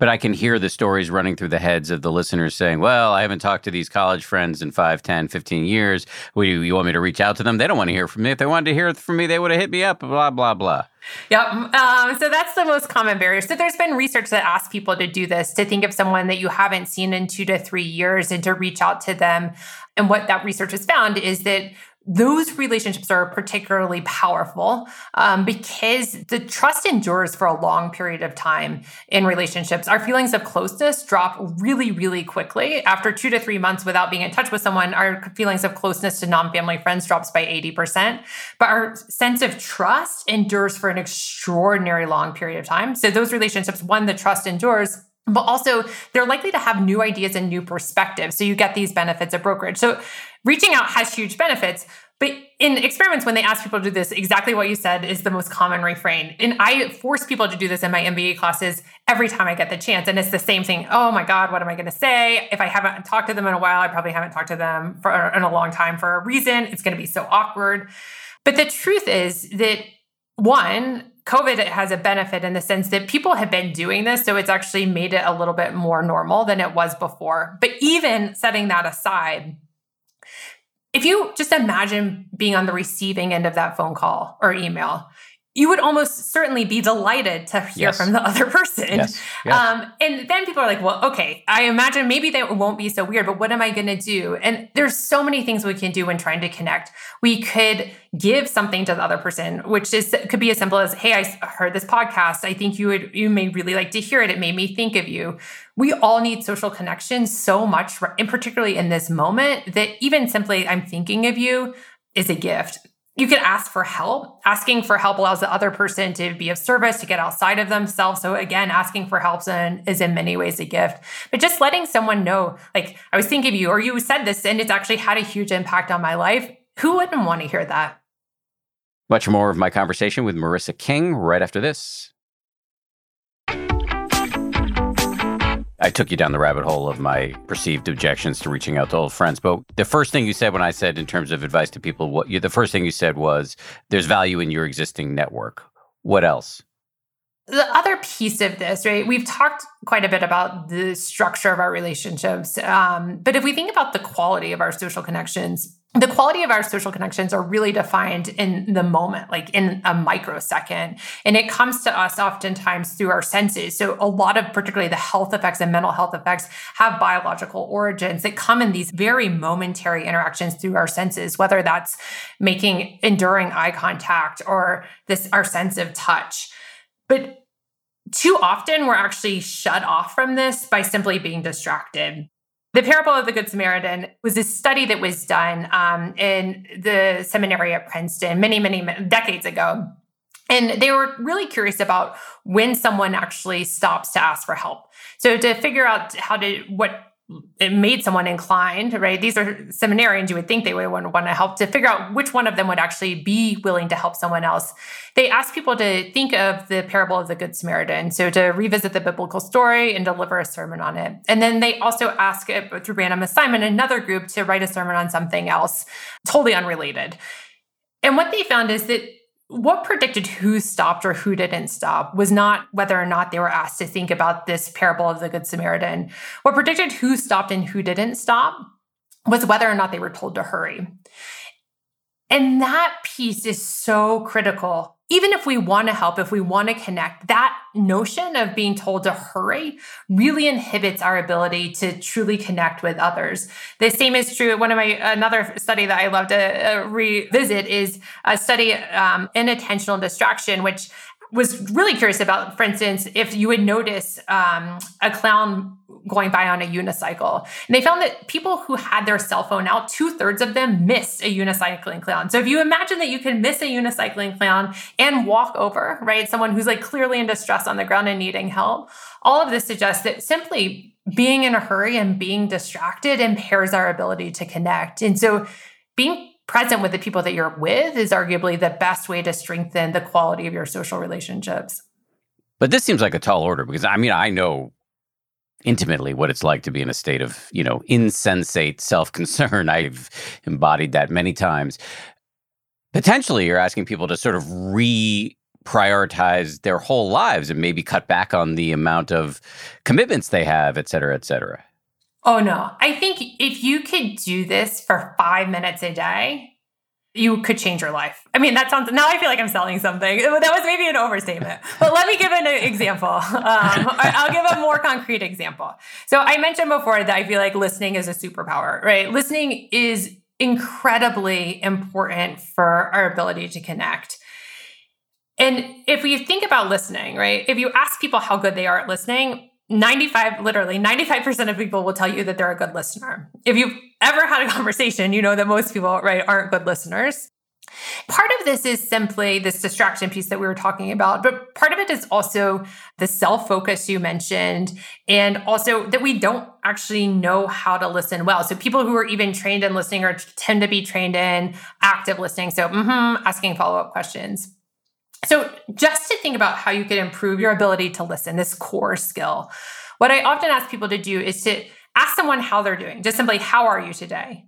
S1: But I can hear the stories running through the heads of the listeners saying, well, I haven't talked to these college friends in 5, 10, 15 years. Will you, you want me to reach out to them? They don't want to hear from me. If they wanted to hear from me, they would have hit me up, blah, blah, blah.
S3: Yep. Um, so that's the most common barrier. So there's been research that asks people to do this, to think of someone that you haven't seen in two to three years and to reach out to them. And what that research has found is that those relationships are particularly powerful um, because the trust endures for a long period of time in relationships. Our feelings of closeness drop really, really quickly. After two to three months without being in touch with someone, our feelings of closeness to non family friends drops by 80%. But our sense of trust endures for an extraordinary long period of time. So, those relationships, one, the trust endures but also they're likely to have new ideas and new perspectives. So you get these benefits of brokerage. So reaching out has huge benefits. But in experiments, when they ask people to do this, exactly what you said is the most common refrain. And I force people to do this in my MBA classes every time I get the chance. And it's the same thing. Oh my God, what am I going to say? If I haven't talked to them in a while, I probably haven't talked to them for in a long time for a reason. It's going to be so awkward. But the truth is that one, COVID has a benefit in the sense that people have been doing this. So it's actually made it a little bit more normal than it was before. But even setting that aside, if you just imagine being on the receiving end of that phone call or email, you would almost certainly be delighted to hear yes. from the other (laughs) person. Yes. Yes. Um, and then people are like, well, okay, I imagine maybe that won't be so weird, but what am I going to do? And there's so many things we can do when trying to connect. We could give something to the other person, which is could be as simple as, hey, I heard this podcast. I think you would you may really like to hear it. It made me think of you. We all need social connection so much, and particularly in this moment, that even simply I'm thinking of you is a gift you can ask for help. Asking for help allows the other person to be of service, to get outside of themselves. So again, asking for help is in many ways a gift. But just letting someone know, like I was thinking of you, or you said this, and it's actually had a huge impact on my life. Who wouldn't want to hear that?
S1: Much more of my conversation with Marissa King right after this. I took you down the rabbit hole of my perceived objections to reaching out to old friends. But the first thing you said when I said in terms of advice to people, what you, the first thing you said was there's value in your existing network. What else?
S3: The other piece of this, right? We've talked quite a bit about the structure of our relationships. Um, but if we think about the quality of our social connections, the quality of our social connections are really defined in the moment, like in a microsecond. And it comes to us oftentimes through our senses. So, a lot of particularly the health effects and mental health effects have biological origins that come in these very momentary interactions through our senses, whether that's making enduring eye contact or this our sense of touch. But too often we're actually shut off from this by simply being distracted. The parable of the Good Samaritan was a study that was done um, in the seminary at Princeton many, many decades ago. And they were really curious about when someone actually stops to ask for help. So to figure out how to what it made someone inclined, right? These are seminarians, you would think they would want, to help to figure out which one of them would actually be willing to help someone else. They asked people to think of the parable of the Good Samaritan, so to revisit the biblical story and deliver a sermon on it. And then they also ask uh, through random assignment another group to write a sermon on something else, totally unrelated. And what they found is that what predicted who stopped or who didn't stop was not whether or not they were asked to think about this parable of the Good Samaritan. What predicted who stopped and who didn't stop was whether or not they were told to hurry. And that piece is so critical even if we want to help, if we want to connect, that notion of being told to hurry really inhibits our ability to truly connect with others. The same is true. One of my another study that I love to uh, revisit is a study um, inattentional distraction, which was really curious about, for instance, if you would notice um, a clown going by on a unicycle. And they found that people who had their cell phone out, two thirds of them missed a unicycling clown. So if you imagine that you can miss a unicycling clown and walk over, right, someone who's like clearly in distress on the ground and needing help, all of this suggests that simply being in a hurry and being distracted impairs our ability to connect. And so being present with the people that you're with is arguably the best way to strengthen the quality of your social relationships.
S1: But this seems like a tall order because I mean, I know intimately what it's like to be in a state of, you know, insensate self-concern. (laughs) I've embodied that many times. Potentially you're asking people to sort of re prioritize their whole lives and maybe cut back on the amount of commitments they have, et cetera, et cetera.
S3: Oh, no. I think if you could do this for five minutes a day, you could change your life. I mean, that sounds, now I feel like I'm selling something. (laughs) That was maybe an overstatement. But let me give an (laughs) example. Um, I'll give a more concrete example. So I mentioned before that I feel like listening is a superpower, right? Listening is incredibly important for our ability to connect. And if we think about listening, right? If you ask people how good they are at listening, 95 literally 95% of people will tell you that they're a good listener. If you've ever had a (laughs) conversation you know that most people right aren't good listeners. Part of this is simply this distraction piece that we were talking about but part of it is also the self focus you mentioned and also that we don't actually know how to listen well. So people who are even trained in listening or tend to be trained in active listening. So mm-hmm, asking follow-up questions so, just to think about how you could improve your ability to listen, this core skill, what I often ask people to do is to ask someone how they're doing, just simply, How are you today?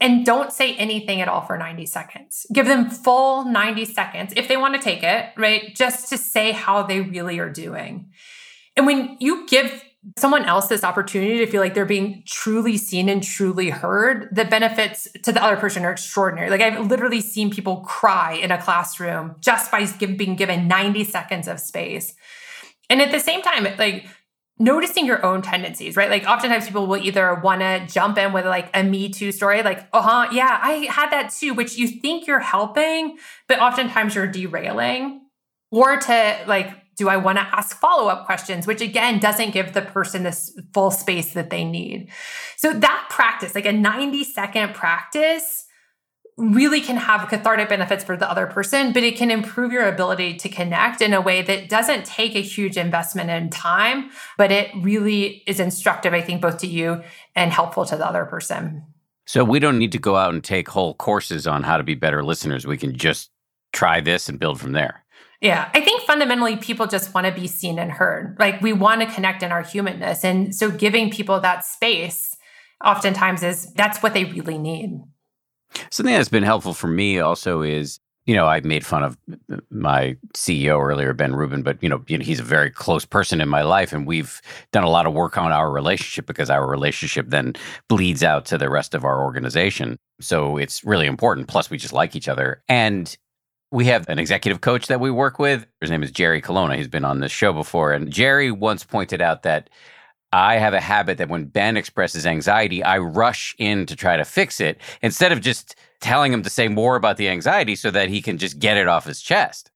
S3: And don't say anything at all for 90 seconds. Give them full 90 seconds if they want to take it, right? Just to say how they really are doing. And when you give someone else this opportunity to feel like they're being truly seen and truly heard, the benefits to the other person are extraordinary. Like I've literally seen people cry in a classroom just by being given 90 seconds of space. And at the same time, like noticing your own tendencies, right? Like oftentimes people will either want to jump in with like a me too story, like, uh huh, yeah, I had that too, which you think you're helping, but oftentimes you're derailing. Or to like do I want to ask follow up questions, which again doesn't give the person this full space that they need? So, that practice, like a 90 second practice, really can have cathartic benefits for the other person, but it can improve your ability to connect in a way that doesn't take a huge investment in time, but it really is instructive, I think, both to you and helpful to the other person.
S1: So, we don't need to go out and take whole courses on how to be better listeners. We can just try this and build from there.
S3: Yeah, I think fundamentally people just want to be seen and heard. Like we want to connect in our humanness. And so giving people that space oftentimes is that's what they really need.
S1: Something that's been helpful for me also is you know, I made fun of my CEO earlier, Ben Rubin, but you know, he's a very close person in my life, and we've done a lot of work on our relationship because our relationship then bleeds out to the rest of our organization. So it's really important. Plus, we just like each other, and we have an executive coach that we work with. His name is Jerry Colonna. He's been on this show before, and Jerry once pointed out that I have a habit that when Ben expresses anxiety, I rush in to try to fix it instead of just telling him to say more about the anxiety so that he can just get it off his chest.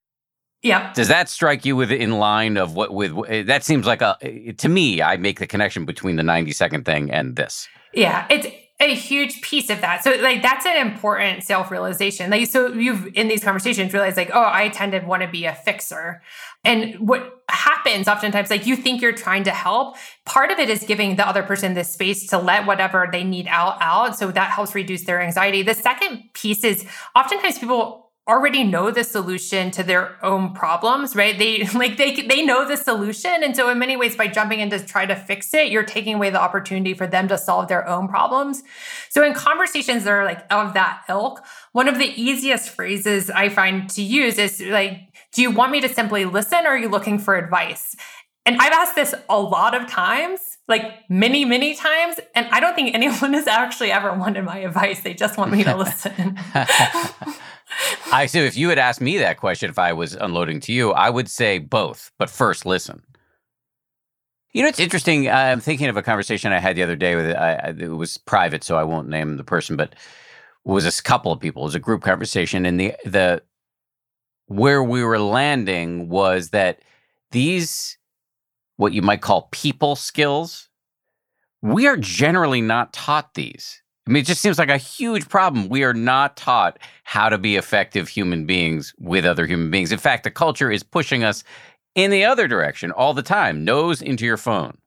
S3: Yeah.
S1: Does that strike you with in line of what with that seems like a to me I make the connection between the 90 second thing and this.
S3: Yeah, it's a huge piece of that. So like that's an important self-realization. Like so you've in these conversations realized like, oh, I tend to want to be a fixer. And what happens oftentimes, like you think you're trying to help. Part of it is giving the other person this space to let whatever they need out out. So that helps reduce their anxiety. The second piece is oftentimes people already know the solution to their own problems right they (laughs) like they they know the solution and so in many ways by jumping in to try to fix it you're taking away the opportunity for them to solve their own problems so in conversations that are like of that ilk one of the easiest phrases i find to use is like do you want me to simply listen or are you looking for advice and I've asked this a lot of times, like many, many times, and I don't think (laughs) anyone has actually ever wanted my advice. They just want me to (laughs) listen.
S1: I so if you had asked me that question, if I was unloading to you, I would say both, but first listen. You know, it's interesting. I'm thinking of a conversation I had the other day with. I, it was private, so I won't name the person, but was a couple of people. It was a group conversation, and the the where we were landing was that these what you might call people skills, we are generally not taught these. I mean, it just seems like a huge problem. We are not taught how to be effective human beings with other human beings. In fact, the culture is pushing us in the other direction all the time, nose into your phone.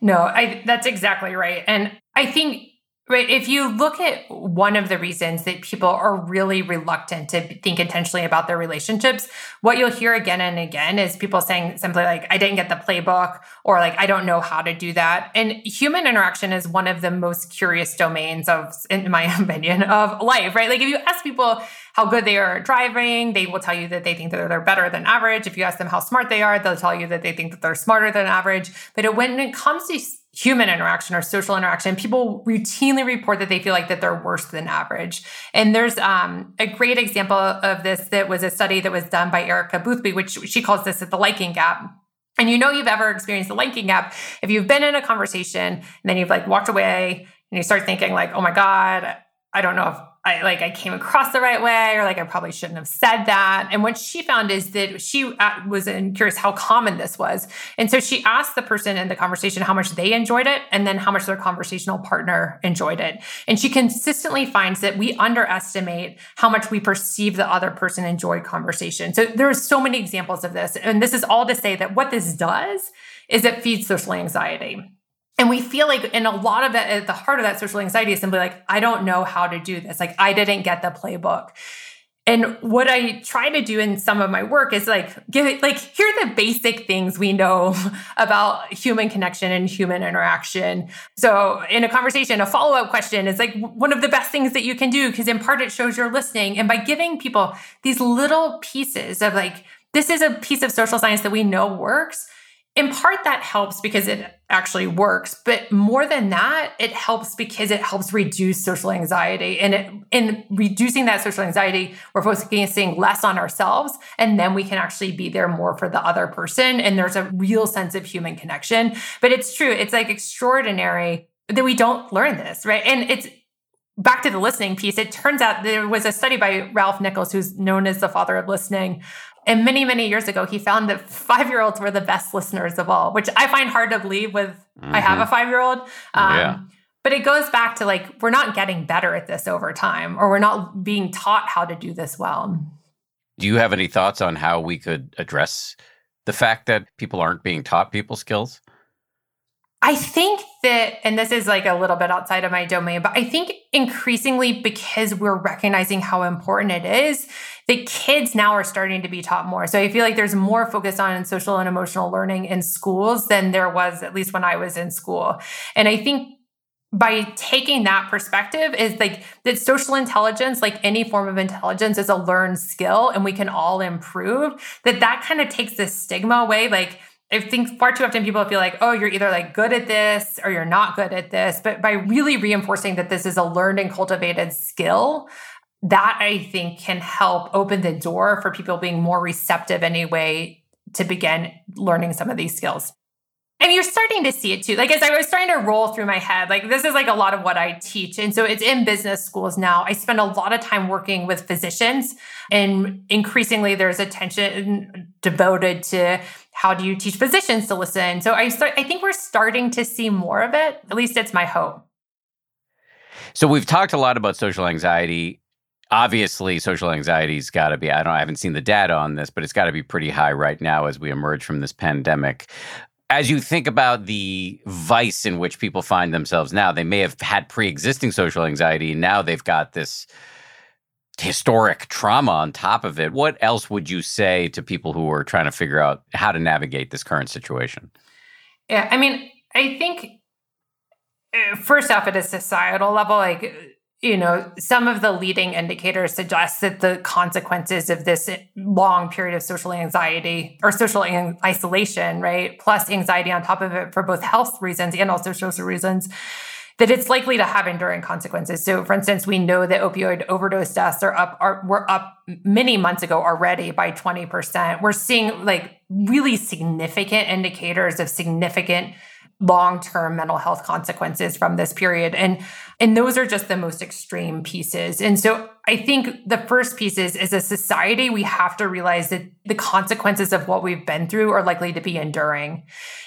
S3: No, I, that's exactly right. And I think Right. If you look at one of the reasons that people are really reluctant to think intentionally about their relationships, what you'll hear again and again is people saying simply like, I didn't get the playbook or like, I don't know how to do that. And human interaction is one of the most curious domains of, in my (laughs) opinion, of life, right? Like if you ask people how good they are at driving, they will tell you that they think that they're better than average. If you ask them how smart they are, they'll tell you that they think that they're smarter than average. But when it comes to human interaction or social interaction, people routinely report that they feel like that they're worse than average. And there's um, a great example of this that was a study that was done by Erica Boothby, which she calls this the liking gap. And you know you've ever experienced the liking gap if you've been in a conversation and then you've like walked away and you start thinking like, oh my God, I don't know if I like I came across the right way, or like I probably shouldn't have said that. And what she found is that she uh, was curious how common this was, and so she asked the person in the conversation how much they enjoyed it, and then how much their conversational partner enjoyed it. And she consistently finds that we underestimate how much we perceive the other person enjoyed conversation. So there are so many examples of this, and this is all to say that what this does is it feeds social anxiety. And we feel like, in a lot of that, at the heart of that social anxiety is simply like, I don't know how to do this. Like, I didn't get the playbook. And what I try to do in some of my work is like give it like here are the basic things we know (laughs) about human connection and human interaction. So in a conversation, a follow-up question is like one of the best things that you can do because in part it shows you're listening. And by giving people these little pieces of like, this is a piece of social science that we know works in part that helps because it actually works. But more than that it helps because it helps reduce social anxiety. And it, in reducing that social anxiety we're focusing less on ourselves and then we can actually be there more for the other person. And there's a real sense of human connection. But it's true it's like extraordinary that we don't learn this right? And it's back to the listening piece, it turns out there was a study by Ralph Nichols, who's known as the father of listening, and many, many years ago, he found that five year olds were the best listeners of all, which I find hard to believe with mm-hmm. I have a mm-hmm. five year old. Um, yeah. But it goes back to like, we're not getting better at this over time, or we're not being taught how to do this well.
S1: Do you have any thoughts on how we could address the fact that people aren't being taught people skills?
S3: I think that, and this is like a little bit outside of my domain, but I think increasingly because we're recognizing how important it is, the kids now are starting to be taught more. So I feel like there's more focus on social and emotional learning in schools than there was, at least when I was in school. And I think by taking that perspective is like that social intelligence like any form of intelligence is a learned skill and we can all improve that that kind of takes this stigma away like I think far too often people feel like, oh, you're either like good at this or you're not good at this. But by really reinforcing that this is a learned and cultivated skill, that I think can help open the door for people being more receptive anyway to begin learning some of these skills. And you're starting to see it too. Like as I was starting to roll through my head, like this is like a lot of what I teach. And so it's in business schools now. I spend a lot of time working with physicians and increasingly there's attention devoted to how do you teach physicians to listen. So I start I think we're starting to see more of it. At least it's my hope.
S1: So we've talked a lot about social anxiety. Obviously, social anxiety's got to be, I don't I haven't seen the data on this, but it's got to be pretty high right now as we emerge from this pandemic as you think about the vice in which people find themselves now, they may have had pre existing social anxiety. and Now they've got this historic trauma on top of it. What else would you say to people who are trying to figure out how to navigate this current situation?
S3: Yeah, I mean, I think uh, first off, at a societal level, like you know, some of the leading indicators suggest that the consequences of this long period of social anxiety or social isolation, right, plus anxiety on top of it for both health reasons and also social reasons, that it's likely to have enduring consequences. So, for instance, we know that opioid overdose deaths are up, are were up many months ago already by 20%. We're seeing like really significant indicators of significant long-term mental health consequences from this period. And and those are just the most extreme pieces. And so i think the first piece is as a society we have to realize that the consequences of what we've been through are likely to be enduring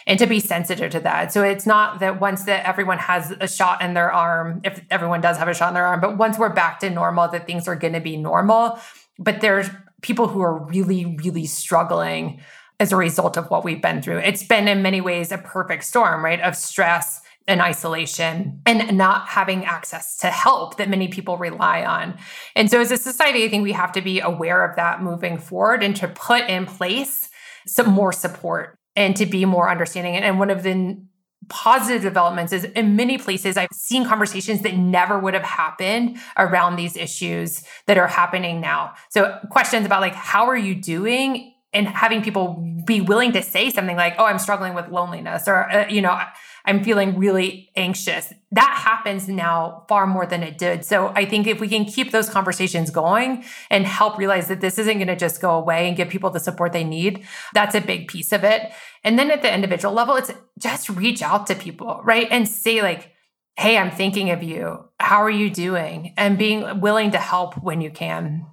S3: and to be sensitive to that. So it's not that once that everyone has a shot in their arm if everyone does have a shot in their arm but once we're back to normal that things are going to be normal. But there's people who are really really struggling as a result of what we've been through. It's been in many ways a perfect storm, right? Of stress and isolation and not having access to help that many people rely on. And so as a society, I think we have to be aware of that moving forward and to put in place some more support and to be more understanding. And one of the positive developments is in many places I've seen conversations that never would have happened around these issues that are happening now. So questions about like how are you doing and having people be willing to say something like, "Oh, I'm struggling with loneliness," or uh, you know, I'm feeling really anxious. That happens now far more than it did. So I think if we can keep those conversations going and help realize that this isn't going to just go away and give people the support they need, that's a big piece of it. And then at the individual level, it's just reach out to people, right? And say like, "Hey, I'm thinking of you. How are you doing?" and being willing to help when you can.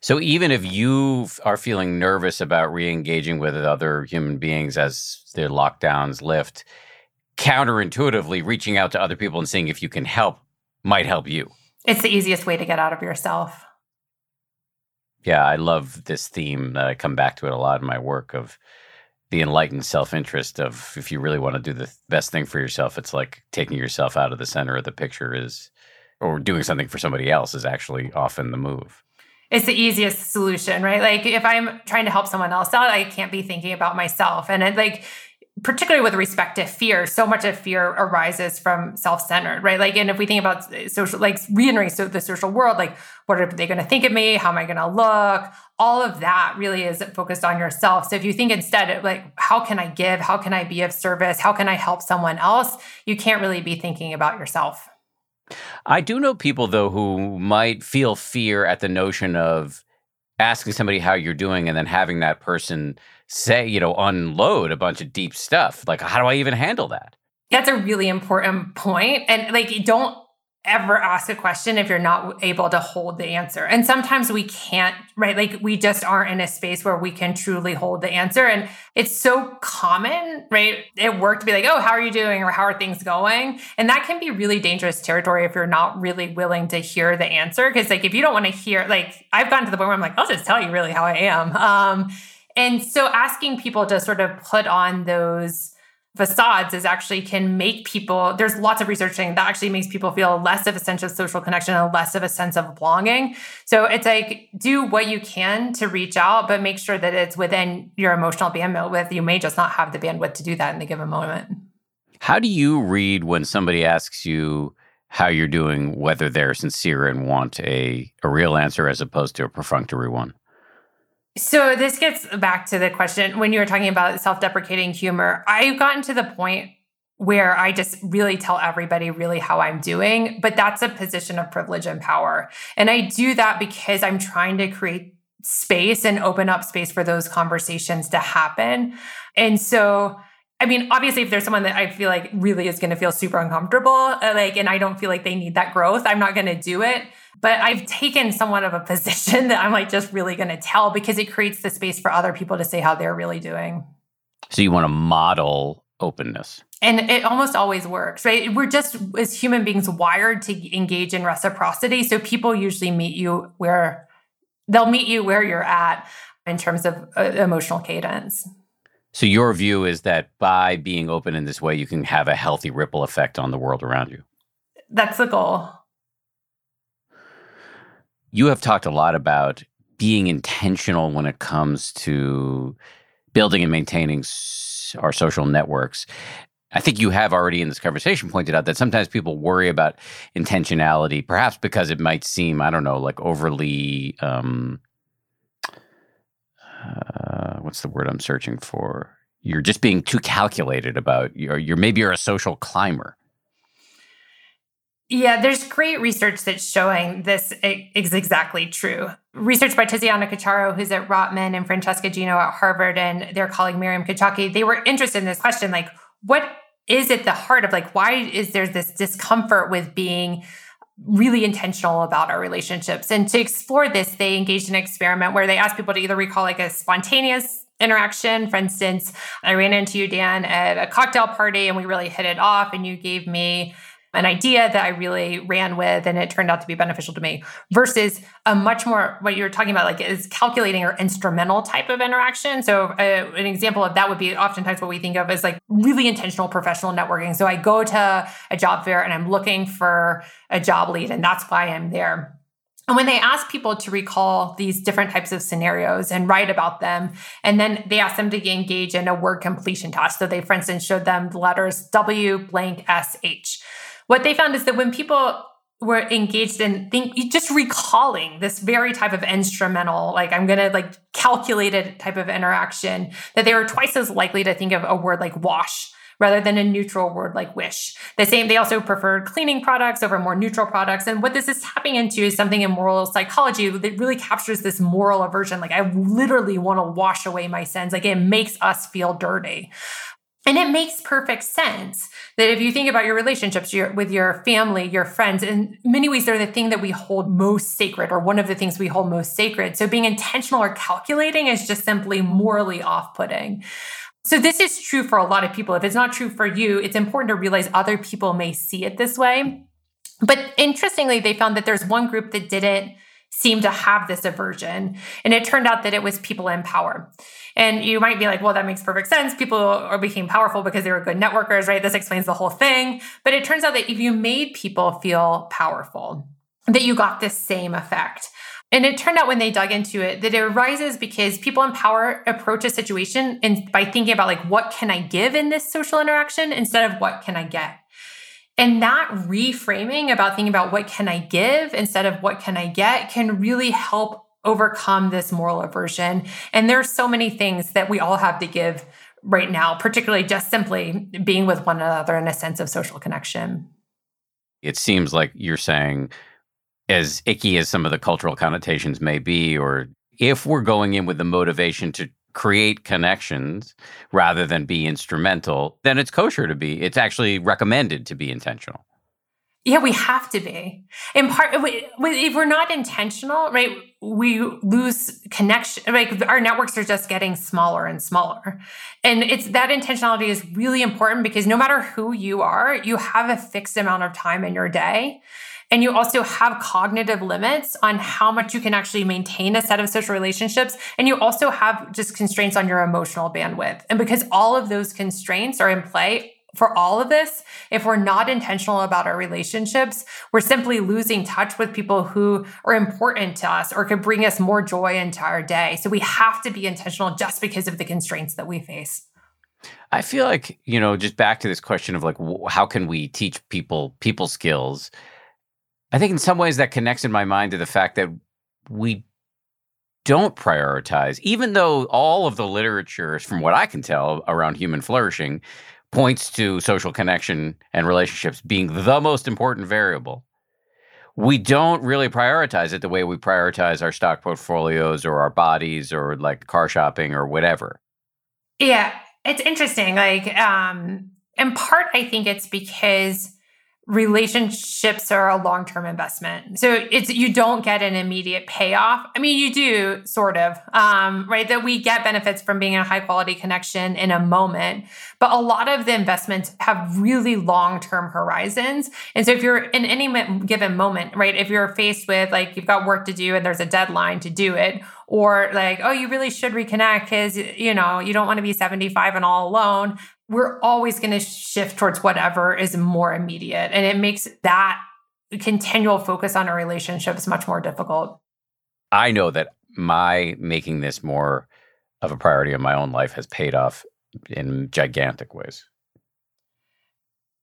S1: So even if you are feeling nervous about re-engaging with other human beings as the lockdowns lift, counterintuitively reaching out to other people and seeing if you can help might help you.
S3: It's the easiest way to get out of yourself.
S1: Yeah, I love this theme. I come back to it a lot in my work of the enlightened self-interest of if you really want to do the best thing for yourself, it's like taking yourself out of the center of the picture is or doing something for somebody else is actually often the move
S3: it's the easiest solution, right? Like if I'm trying to help someone else out, I can't be thinking about myself. And it, like, particularly with respect to fear, so much of fear arises from self-centered, right? Like, and if we think about social, like reentering so the social world, like, what are they going to think of me? How am I going to look? All of that really is focused on yourself. So if you think instead, like, how can I give? How can I be of service? How can I help someone else? You can't really be thinking about yourself.
S1: I do know people though who might feel fear at the notion of asking somebody how you're doing and then having that person say, you know, unload a bunch of deep stuff. Like, how do I even handle that?
S3: That's a really important point. And like, don't ever ask a question if you're not able to hold the answer. And sometimes we can't, right? Like we just aren't in a space where we can truly hold the answer. And it's so common, right? It worked to be like, oh, how are you doing? Or how are things going? And that can be really dangerous territory if you're not really willing to hear the answer. Cause like if you don't want to hear, like I've gotten to the point where I'm like, I'll just tell you really how I am. Um, and so asking people to sort of put on those facades is actually can make people there's lots of research saying that actually makes people feel less of a sense of social connection and less of a sense of belonging. So it's like do what you can to reach out but make sure that it's within your emotional bandwidth. You may just not have the bandwidth to do that in the given moment.
S1: How do you read when somebody asks you how you're doing, whether they're sincere and want a, a real answer as opposed to a perfunctory one?
S3: So this gets back to the question when you were talking about self-deprecating humor. I've gotten to the point where I just really tell everybody really how I'm doing, but that's a position of privilege and power. And I do that because I'm trying to create space and open up space for those conversations to happen. And so I mean, obviously, if there's someone that I feel like really is going to feel super uncomfortable, uh, like, and I don't feel like they need that growth, I'm not going to do it. But I've taken somewhat of a (laughs) position that I'm like just really going to tell because it creates the space for other people to say how they're really doing.
S1: So you want to model openness.
S3: And it almost always works, right? We're just, as human beings, wired to engage in reciprocity. So people usually meet you where they'll meet you where you're at in terms of uh, emotional cadence.
S1: So your view is that by being open in this way, you can have a healthy ripple effect on the world around you.
S3: That's the goal.
S1: You have talked a lot about being intentional when it comes to building and maintaining our social networks. I think you have already in this conversation pointed out that sometimes people worry about intentionality, perhaps because it might seem, I don't know, like overly um, uh, what's the word I'm searching for? You're just being too calculated about you're, you're maybe you're a social climber.
S3: Yeah, there's great research that's showing this is exactly true. Research by Tiziana Casciaro, who's at Rotman, and Francesca Gino at Harvard, and their colleague Maryam Kouchaki, they were interested in this question like, what is at the heart of like, why is there this discomfort with being really intentional about our relationships. And to explore this, they engaged in an experiment where they asked people to either recall like a spontaneous interaction. For instance, I ran into you, Dan, at a cocktail party and we really hit it off, and you gave me an idea that I really ran with and it turned out to be beneficial to me versus a much more what you're talking about like is calculating or instrumental type of interaction. So uh, an example of that would be oftentimes what we think of as like really intentional professional networking. So I go to a job fair and I'm looking for a job lead and that's why I'm there. And when they ask people to recall these different types of scenarios and write about them, and then they ask them to engage in a word completion task. So they, for instance, showed them the letters W blank S H what they found is that when people were engaged in think just recalling this very type of instrumental like i'm gonna like calculated type of interaction that they were twice as likely to think of a word like wash rather than a neutral word like wish. The same they also preferred cleaning products over more neutral products. And what this is tapping into is something in moral psychology that really captures this moral aversion. Like i literally want to wash away my sins. Like it makes us feel dirty and it makes perfect sense that if you think about your relationships your, with your family, your friends, in many ways, they're the thing that we hold most sacred, or one of the things we hold most sacred. So being intentional or calculating is just simply morally off putting. So this is true for a lot of people. If it's not true for you, it's important to realize other people may see it this way. But interestingly, they found that there's one group that didn't seem to have this aversion. And it turned out that it was people in power. And you might be like, well, that makes perfect sense. People became powerful because they were good networkers, right? This explains the whole thing. But it turns out that if you made people feel powerful, that you got this same effect. And it turned out when they dug into it that it arises because people in power approach a situation and by thinking about like what can I give in this social interaction instead of what can I get. And that reframing about thinking about what can I give instead of what can I get can really help overcome this moral aversion. And there's so many things that we all have to give right now, particularly just simply being with one another in a sense of social connection.
S1: It seems like you're saying, as icky as some of the cultural connotations may be, or if we're going in with the motivation to create connections rather than be instrumental, then it's kosher to be. It's actually recommended to be intentional.
S3: Yeah, we have to be. In part, if we're not intentional, right, we lose connection. Like our networks are just getting smaller and smaller, and it's that intentionality is really important because no matter who you are, you have a fixed amount of time in your day. And you also have cognitive limits on how much you can actually maintain a set of social relationships. And you also have just constraints on your emotional bandwidth. And because all of those constraints are in play, for all of this, if we're not intentional about our relationships, we're simply losing touch with people who are important to us or could bring us more joy into our day. So we have to be intentional just because of the constraints that we face.
S1: I feel like, you know, just back to this question of like, how can we teach people people skills? I think in some ways that connects in my mind to the fact that we don't prioritize, even though all of the literature, from what I can tell around human flourishing, points to social connection and relationships being the most important variable. We don't really prioritize it the way we prioritize our stock portfolios or our bodies or like car shopping or whatever.
S3: Yeah, it's interesting. Like, um, in part, I think it's because relationships are a long-term investment. So it's you don't get an immediate payoff. I mean you do sort of um, right? That we get benefits from being a high quality connection in a moment. But a lot of the investments have really long-term horizons. And so if you're in any given moment right? If you're faced with like you've got work to do and there's a deadline to do it or like oh you really should reconnect because you know you don't want to be 75 and all alone we're always going to shift towards whatever is more immediate. And it makes that continual focus on our relationships much more difficult.
S1: I know that my making this more of a priority in my own life has paid off in gigantic ways.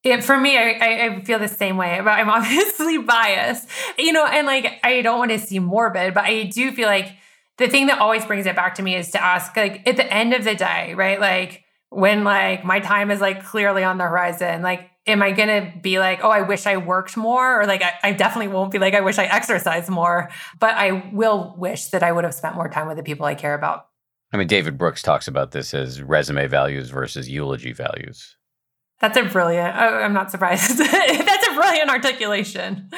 S3: Yeah, for me, I, I feel the same way, but I'm (laughs) obviously biased, you know, and like I don't want to seem morbid, but I do feel like the thing that always brings it back to me is to ask, like, at the end of the day, right? Like, when like my time is like clearly on the horizon like am i gonna be like oh i wish i worked more or like I, I, definitely won't be like i wish i exercised more but i will wish that i would have spent more time with the people i care about
S1: i mean david brooks talks about this as resume values versus eulogy values
S3: that's a brilliant oh, i'm not surprised (laughs) that's a brilliant articulation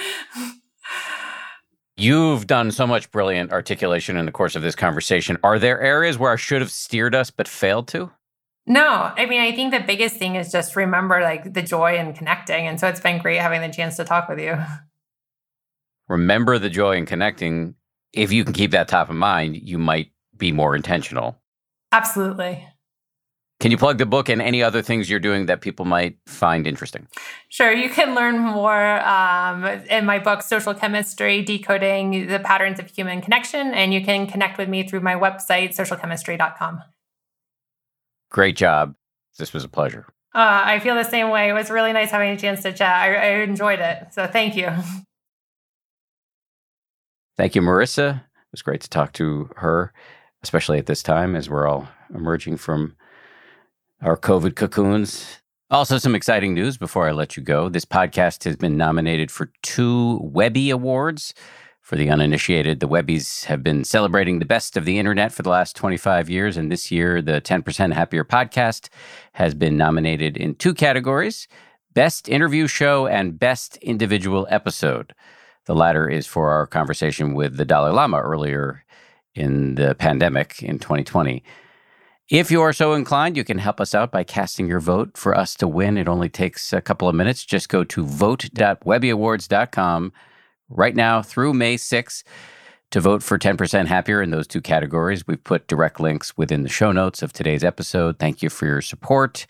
S1: You've done so much brilliant articulation in the course of this conversation. Are there areas where I should have steered us but failed to?
S3: No, I mean, I think the biggest thing is just remember like the joy in connecting. And so it's been great having the chance to talk with you. (laughs)
S1: Remember the joy in connecting. If you can keep that top of mind, you might be more intentional.
S3: Absolutely.
S1: Can you plug the book and any other things you're doing that people might find interesting?
S3: Sure. You can learn more um, in my book, Social Chemistry Decoding the Patterns of Human Connection. And you can connect with me through my website, socialchemistry.com.
S1: Great job. This was a pleasure.
S3: Uh, I feel the same way. It was really nice having a chance to chat. I, I enjoyed it. So thank you. (laughs)
S1: Thank you, Marissa. It was great to talk to her, especially at this time as we're all emerging from our COVID cocoons. Also, some exciting news before I let you go. This podcast has been nominated for two Webby Awards for the uninitiated, the Webbies have been celebrating the best of the internet for the last 25 years. And this year, the 10% Happier podcast has been nominated in two categories Best Interview Show and Best Individual Episode. The latter is for our conversation with the Dalai Lama earlier in the pandemic in 2020. If you are so inclined, you can help us out by casting your vote for us to win. It only takes a couple of minutes. Just go to vote.webbyawards.com right now through May 6th to vote for 10% happier in those two categories. We've put direct links within the show notes of today's episode. Thank you for your support.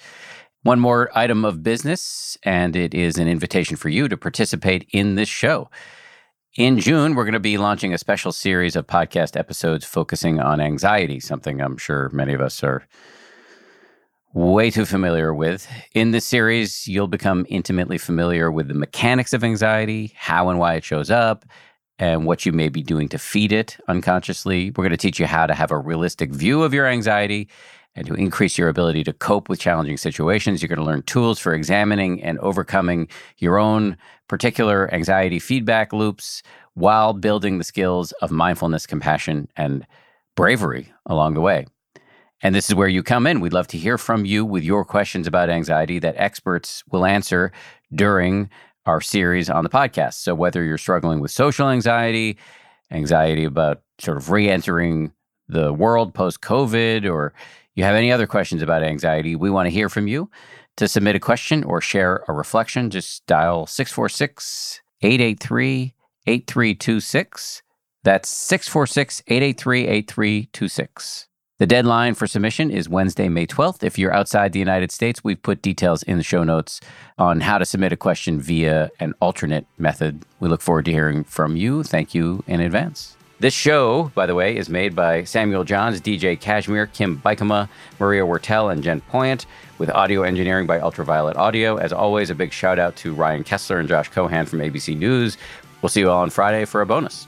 S1: One more item of business, and it is an invitation for you to participate in this show. In June, we're going to be launching a special series of podcast episodes focusing on anxiety, something I'm sure many of us are way too familiar with. In this series, you'll become intimately familiar with the mechanics of anxiety, how and why it shows up, and what you may be doing to feed it unconsciously. We're going to teach you how to have a realistic view of your anxiety and to increase your ability to cope with challenging situations. You're going to learn tools for examining and overcoming your own particular anxiety feedback loops while building the skills of mindfulness, compassion, and bravery along the way. And this is where you come in. We'd love to hear from you with your questions about anxiety that experts will answer during our series on the podcast. So, whether you're struggling with social anxiety, anxiety about sort of re entering the world post COVID, or you have any other questions about anxiety, we want to hear from you. To submit a question or share a reflection, just dial 646 883 8326. That's 646 883 8326. The deadline for submission is Wednesday, May 12th. If you're outside the United States, we've put details in the show notes on how to submit a question via an alternate method. We look forward to hearing from you. Thank you in advance. This show, by the way, is made by Samuel Johns, DJ Kashmere, Kim Bikama, Maria Wartell, and Jen Poyant, with audio engineering by Ultraviolet Audio. As always, a big shout out to Ryan Kessler and Josh Cohan from ABC News. We'll see you all on Friday for a bonus.